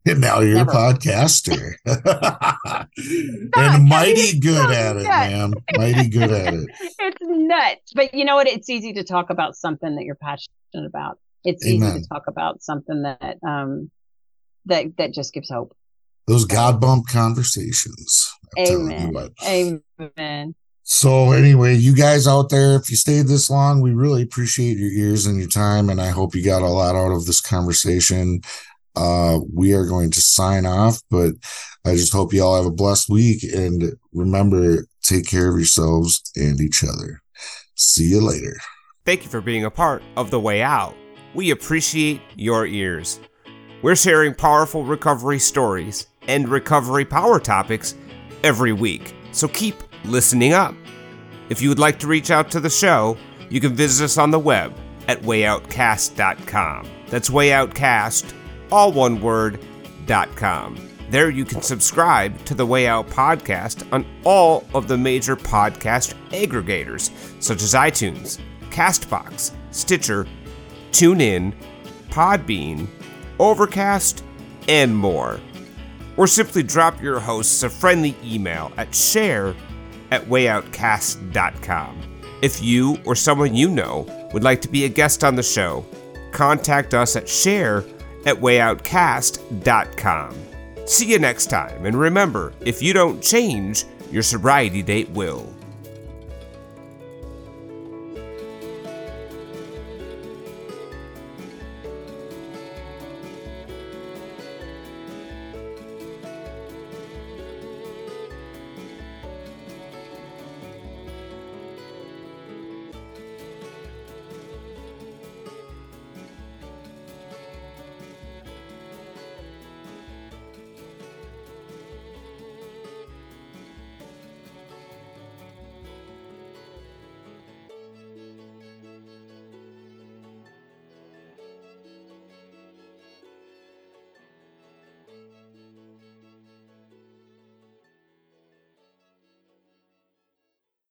And now you're never. a podcaster, and mighty good at it, man. Mighty good at it. It's nuts, but you know what? It's easy to talk about something that you're passionate about. It's Amen. easy to talk about something that um that that just gives hope those God bump conversations. Amen. Amen. So anyway, you guys out there, if you stayed this long, we really appreciate your ears and your time, and I hope you got a lot out of this conversation. Uh, we are going to sign off, but I just hope you all have a blessed week and remember, take care of yourselves and each other. See you later. Thank you for being a part of The Way Out. We appreciate your ears. We're sharing powerful recovery stories and recovery power topics every week, so keep listening up. If you would like to reach out to the show, you can visit us on the web at wayoutcast.com. That's wayoutcast, all one word, dot com. There you can subscribe to the Way Out podcast on all of the major podcast aggregators, such as iTunes, Castbox, Stitcher, TuneIn, Podbean, Overcast, and more. Or simply drop your hosts a friendly email at share at wayoutcast.com. If you or someone you know would like to be a guest on the show, contact us at share at wayoutcast.com. See you next time, and remember if you don't change, your sobriety date will.